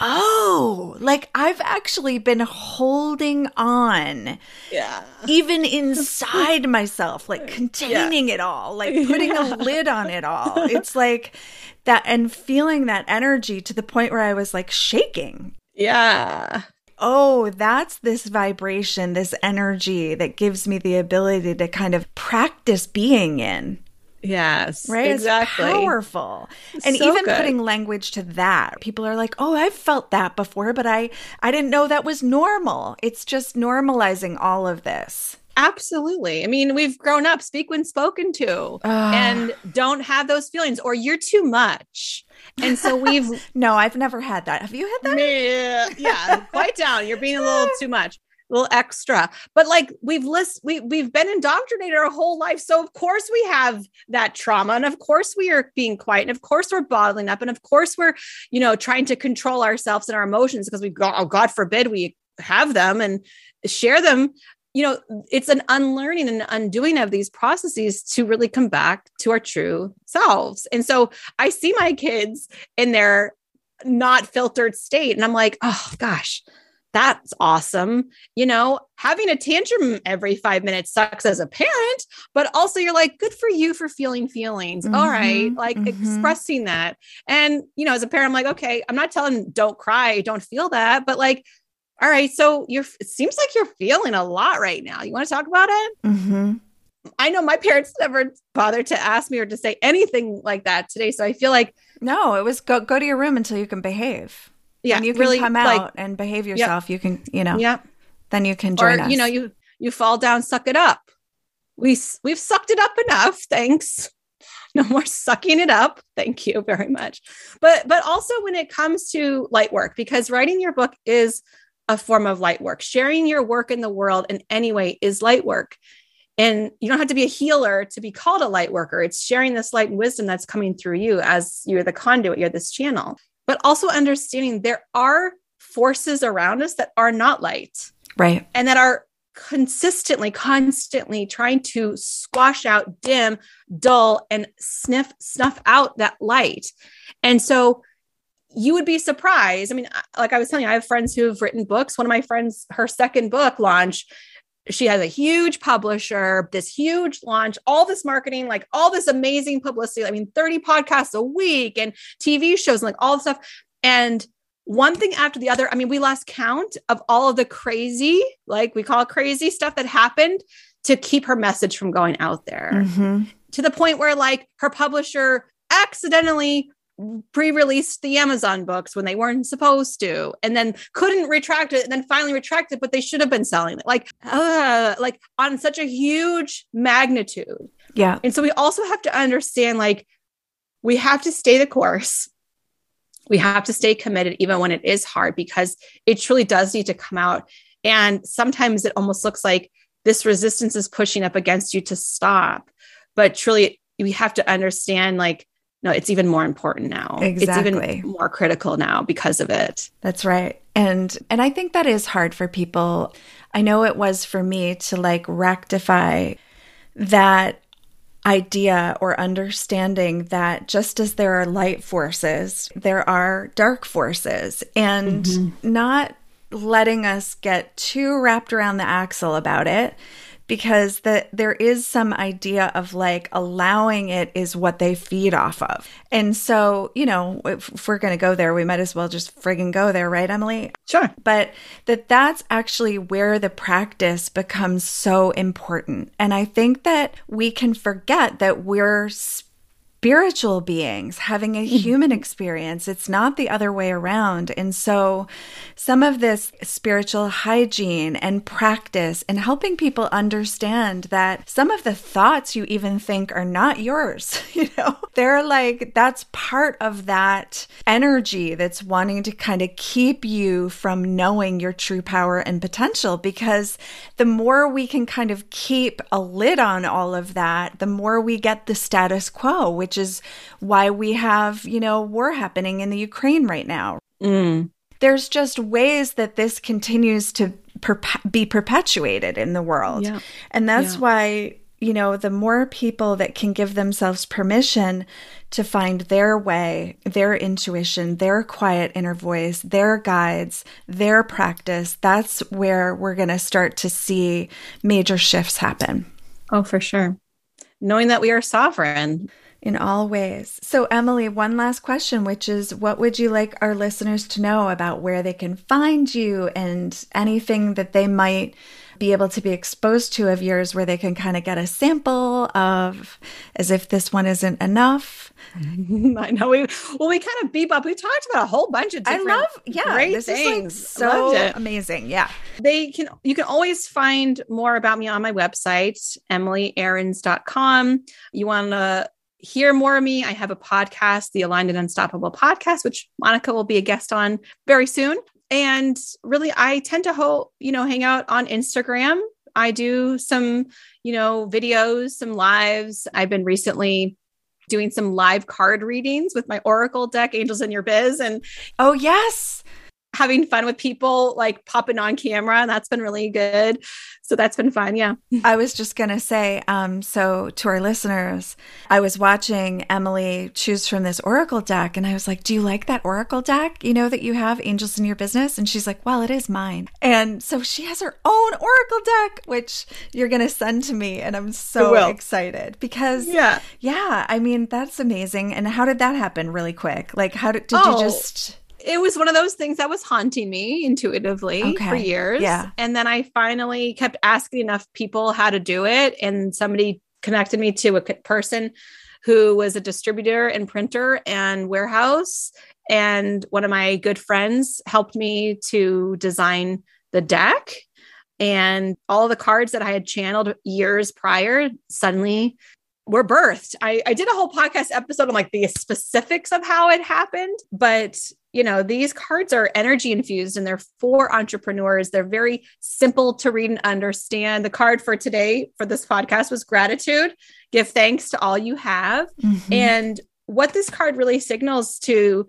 oh, like I've actually been holding on. Yeah. Even inside myself, like containing yeah. it all, like putting yeah. a lid on it all. It's like that and feeling that energy to the point where I was like shaking. Yeah. Oh, that's this vibration, this energy that gives me the ability to kind of practice being in. Yes. Right? Exactly. It's powerful. And so even good. putting language to that. People are like, "Oh, I've felt that before, but I I didn't know that was normal." It's just normalizing all of this. Absolutely. I mean, we've grown up speak when spoken to uh, and don't have those feelings or you're too much. And so we've No, I've never had that. Have you had that? Yeah, yeah, quite down. You're being a little too much little extra. But like we've list we we've been indoctrinated our whole life. So of course we have that trauma. And of course we are being quiet. And of course we're bottling up. And of course we're, you know, trying to control ourselves and our emotions because we've got, oh God forbid we have them and share them. You know, it's an unlearning and undoing of these processes to really come back to our true selves. And so I see my kids in their not filtered state. And I'm like, oh gosh, that's awesome. You know, having a tantrum every five minutes sucks as a parent, but also you're like, good for you for feeling feelings. Mm-hmm, All right. Like mm-hmm. expressing that. And, you know, as a parent, I'm like, okay, I'm not telling don't cry, don't feel that, but like, all right, so you're, it seems like you're feeling a lot right now. You want to talk about it? Mm-hmm. I know my parents never bothered to ask me or to say anything like that today. So I feel like, no, it was go, go to your room until you can behave yeah, when you can really, come out like, and behave yourself, yep. you can, you know, yeah, then you can join or, us. You know, you you fall down, suck it up. We we've sucked it up enough. Thanks. No more sucking it up. Thank you very much. But but also when it comes to light work, because writing your book is a form of light work. Sharing your work in the world in any way is light work. And you don't have to be a healer to be called a light worker. It's sharing this light and wisdom that's coming through you as you're the conduit, you're this channel but also understanding there are forces around us that are not light. Right. And that are consistently, constantly trying to squash out, dim, dull, and sniff, snuff out that light. And so you would be surprised. I mean, like I was telling you, I have friends who have written books. One of my friends, her second book launch, she has a huge publisher, this huge launch, all this marketing, like all this amazing publicity. I mean, 30 podcasts a week and TV shows and like all the stuff. And one thing after the other, I mean, we lost count of all of the crazy, like we call crazy stuff that happened to keep her message from going out there mm-hmm. to the point where like her publisher accidentally pre-released the Amazon books when they weren't supposed to, and then couldn't retract it, and then finally retracted, but they should have been selling it, like, uh, like on such a huge magnitude. Yeah. And so we also have to understand, like, we have to stay the course. We have to stay committed, even when it is hard, because it truly does need to come out. And sometimes it almost looks like this resistance is pushing up against you to stop. But truly, we have to understand, like, no, it's even more important now. Exactly. It's even more critical now because of it. That's right. And and I think that is hard for people. I know it was for me to like rectify that idea or understanding that just as there are light forces, there are dark forces and mm-hmm. not letting us get too wrapped around the axle about it because that there is some idea of like allowing it is what they feed off of. And so, you know, if, if we're going to go there, we might as well just friggin' go there, right, Emily? Sure. But that that's actually where the practice becomes so important. And I think that we can forget that we're spiritual beings having a Mm-hmm. human experience. It's not the other way around. And so, some of this spiritual hygiene and practice and helping people understand that some of the thoughts you even think are not yours, you know, they're like, that's part of that energy that's wanting to kind of keep you from knowing your true power and potential. Because the more we can kind of keep a lid on all of that, the more we get the status quo, which is why we have, you know, war happening in the Ukraine right now. Mm. There's just ways that this continues to perpe- be perpetuated in the world. Yeah. And that's Yeah. why, you know, the more people that can give themselves permission to find their way, their intuition, their quiet inner voice, their guides, their practice, that's where we're going to start to see major shifts happen Oh, for sure. Knowing that we are sovereign. In all ways. So, Emily, one last question, which is what would you like our listeners to know about where they can find you and anything that they might be able to be exposed to of yours where they can kind of get a sample of as if this one isn't enough? I know we well we kind of beep up. We talked about a whole bunch of different I love, yeah, great this things. is like so amazing. Yeah. they can you can always find more about me on my website emilyaarons.com you want to hear more of me. I have a podcast the aligned and unstoppable podcast which monica will be a guest on very soon. And really i tend to you know hang out on instagram. I do some you know videos some lives. I've been recently doing some live card readings with my oracle deck angels in your biz and Oh, yes. Having fun with people like popping on camera and that's been really good so that's been fun yeah I was just going to say, um, so to our listeners, I was watching Emily choose from this Oracle deck, and I was like, Do you like that Oracle deck? You know, that you have Angels in Your Business? And she's like, Well, it is mine. And so she has her own Oracle deck, which you're going to send to me. And I'm so excited because, yeah yeah, I mean, that's amazing. And how did that happen really quick? Like, how did, did Oh, you just. It was one of those things that was haunting me intuitively Okay. for years Yeah. and then i finally kept asking enough people how to do it and somebody connected me to a person who was a distributor and printer and warehouse and one of my good friends helped me to design the deck and all the cards that i had channeled years prior suddenly were birthed. I, I did a whole podcast episode on like the specifics of how it happened, but you know, these cards are energy infused and they're for entrepreneurs. They're very simple to read and understand. The card for today for this podcast was gratitude. Give thanks to all you have. Mhm. And what this card really signals to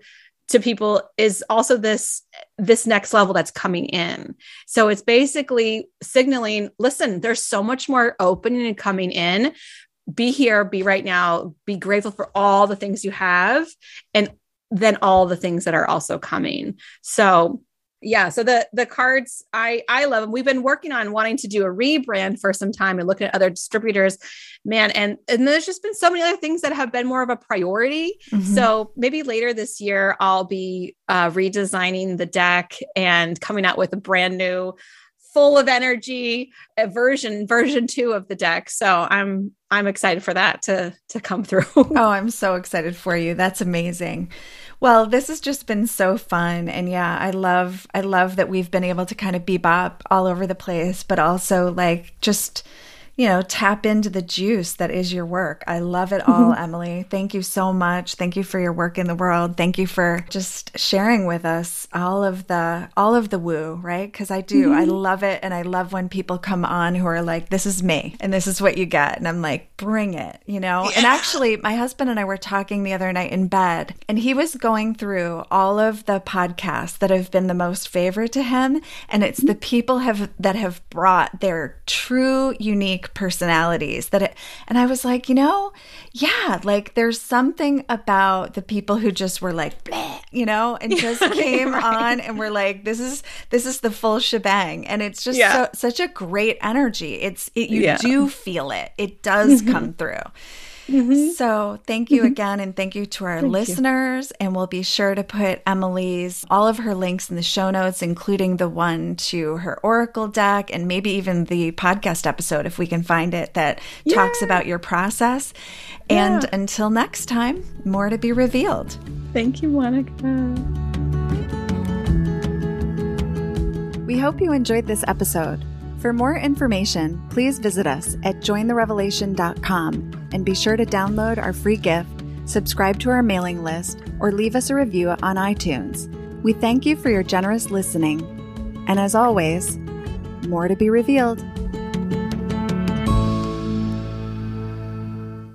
to people is also this this next level that's coming in. So it's basically signaling, listen, there's so much more opening and coming in. Be here, be right now, be grateful for all the things you have and then all the things that are also coming. So yeah, so the the cards I I love them. We've been working on wanting to do a rebrand for some time and looking at other distributors, man. And and there's just been so many other things that have been more of a priority. Mhm. So maybe later this year I'll be uh, redesigning the deck and coming out with a brand new, full of energy version version two of the deck. So I'm I'm excited for that to to come through. Oh, I'm so excited for you. That's amazing. Well, this has just been so fun and yeah, I love I love that we've been able to kind of bebop all over the place, but also like just you know, tap into the juice that is your work. I love it all, mm-hmm. Emily. Thank you so much. Thank you for your work in the world. Thank you for just sharing with us all of the all of the woo, right? Cuz I do. I mm-hmm. love it and I love when people come on who are like this is me and this is what you get and I'm like bring it, you know? And actually, my husband and I were talking the other night in bed and he was going through all of the podcasts that have been the most favorite to him and it's the mm-hmm. people have that have brought their true unique personalities that it and I was like, you know, yeah, like there's something about the people who just were like, Bleh, you know, and just came Right. on and were like, this is this is the full shebang, and it's just Yeah. so, such a great energy. It's it, you Yeah. do feel it. It does mm-hmm. come through. Mm-hmm. So thank you mm-hmm. again. And thank you to our thank listeners. You. And we'll be sure to put Emily's, all of her links in the show notes, including the one to her Oracle deck and maybe even the podcast episode, if we can find it, that talks about your process. Yeah. And until next time, more to be revealed. Thank you, Monica. We hope you enjoyed this episode. For more information, please visit us at jointherevelation.com and be sure to download our free gift, subscribe to our mailing list, or leave us a review on iTunes. We thank you for your generous listening. And as always, more to be revealed.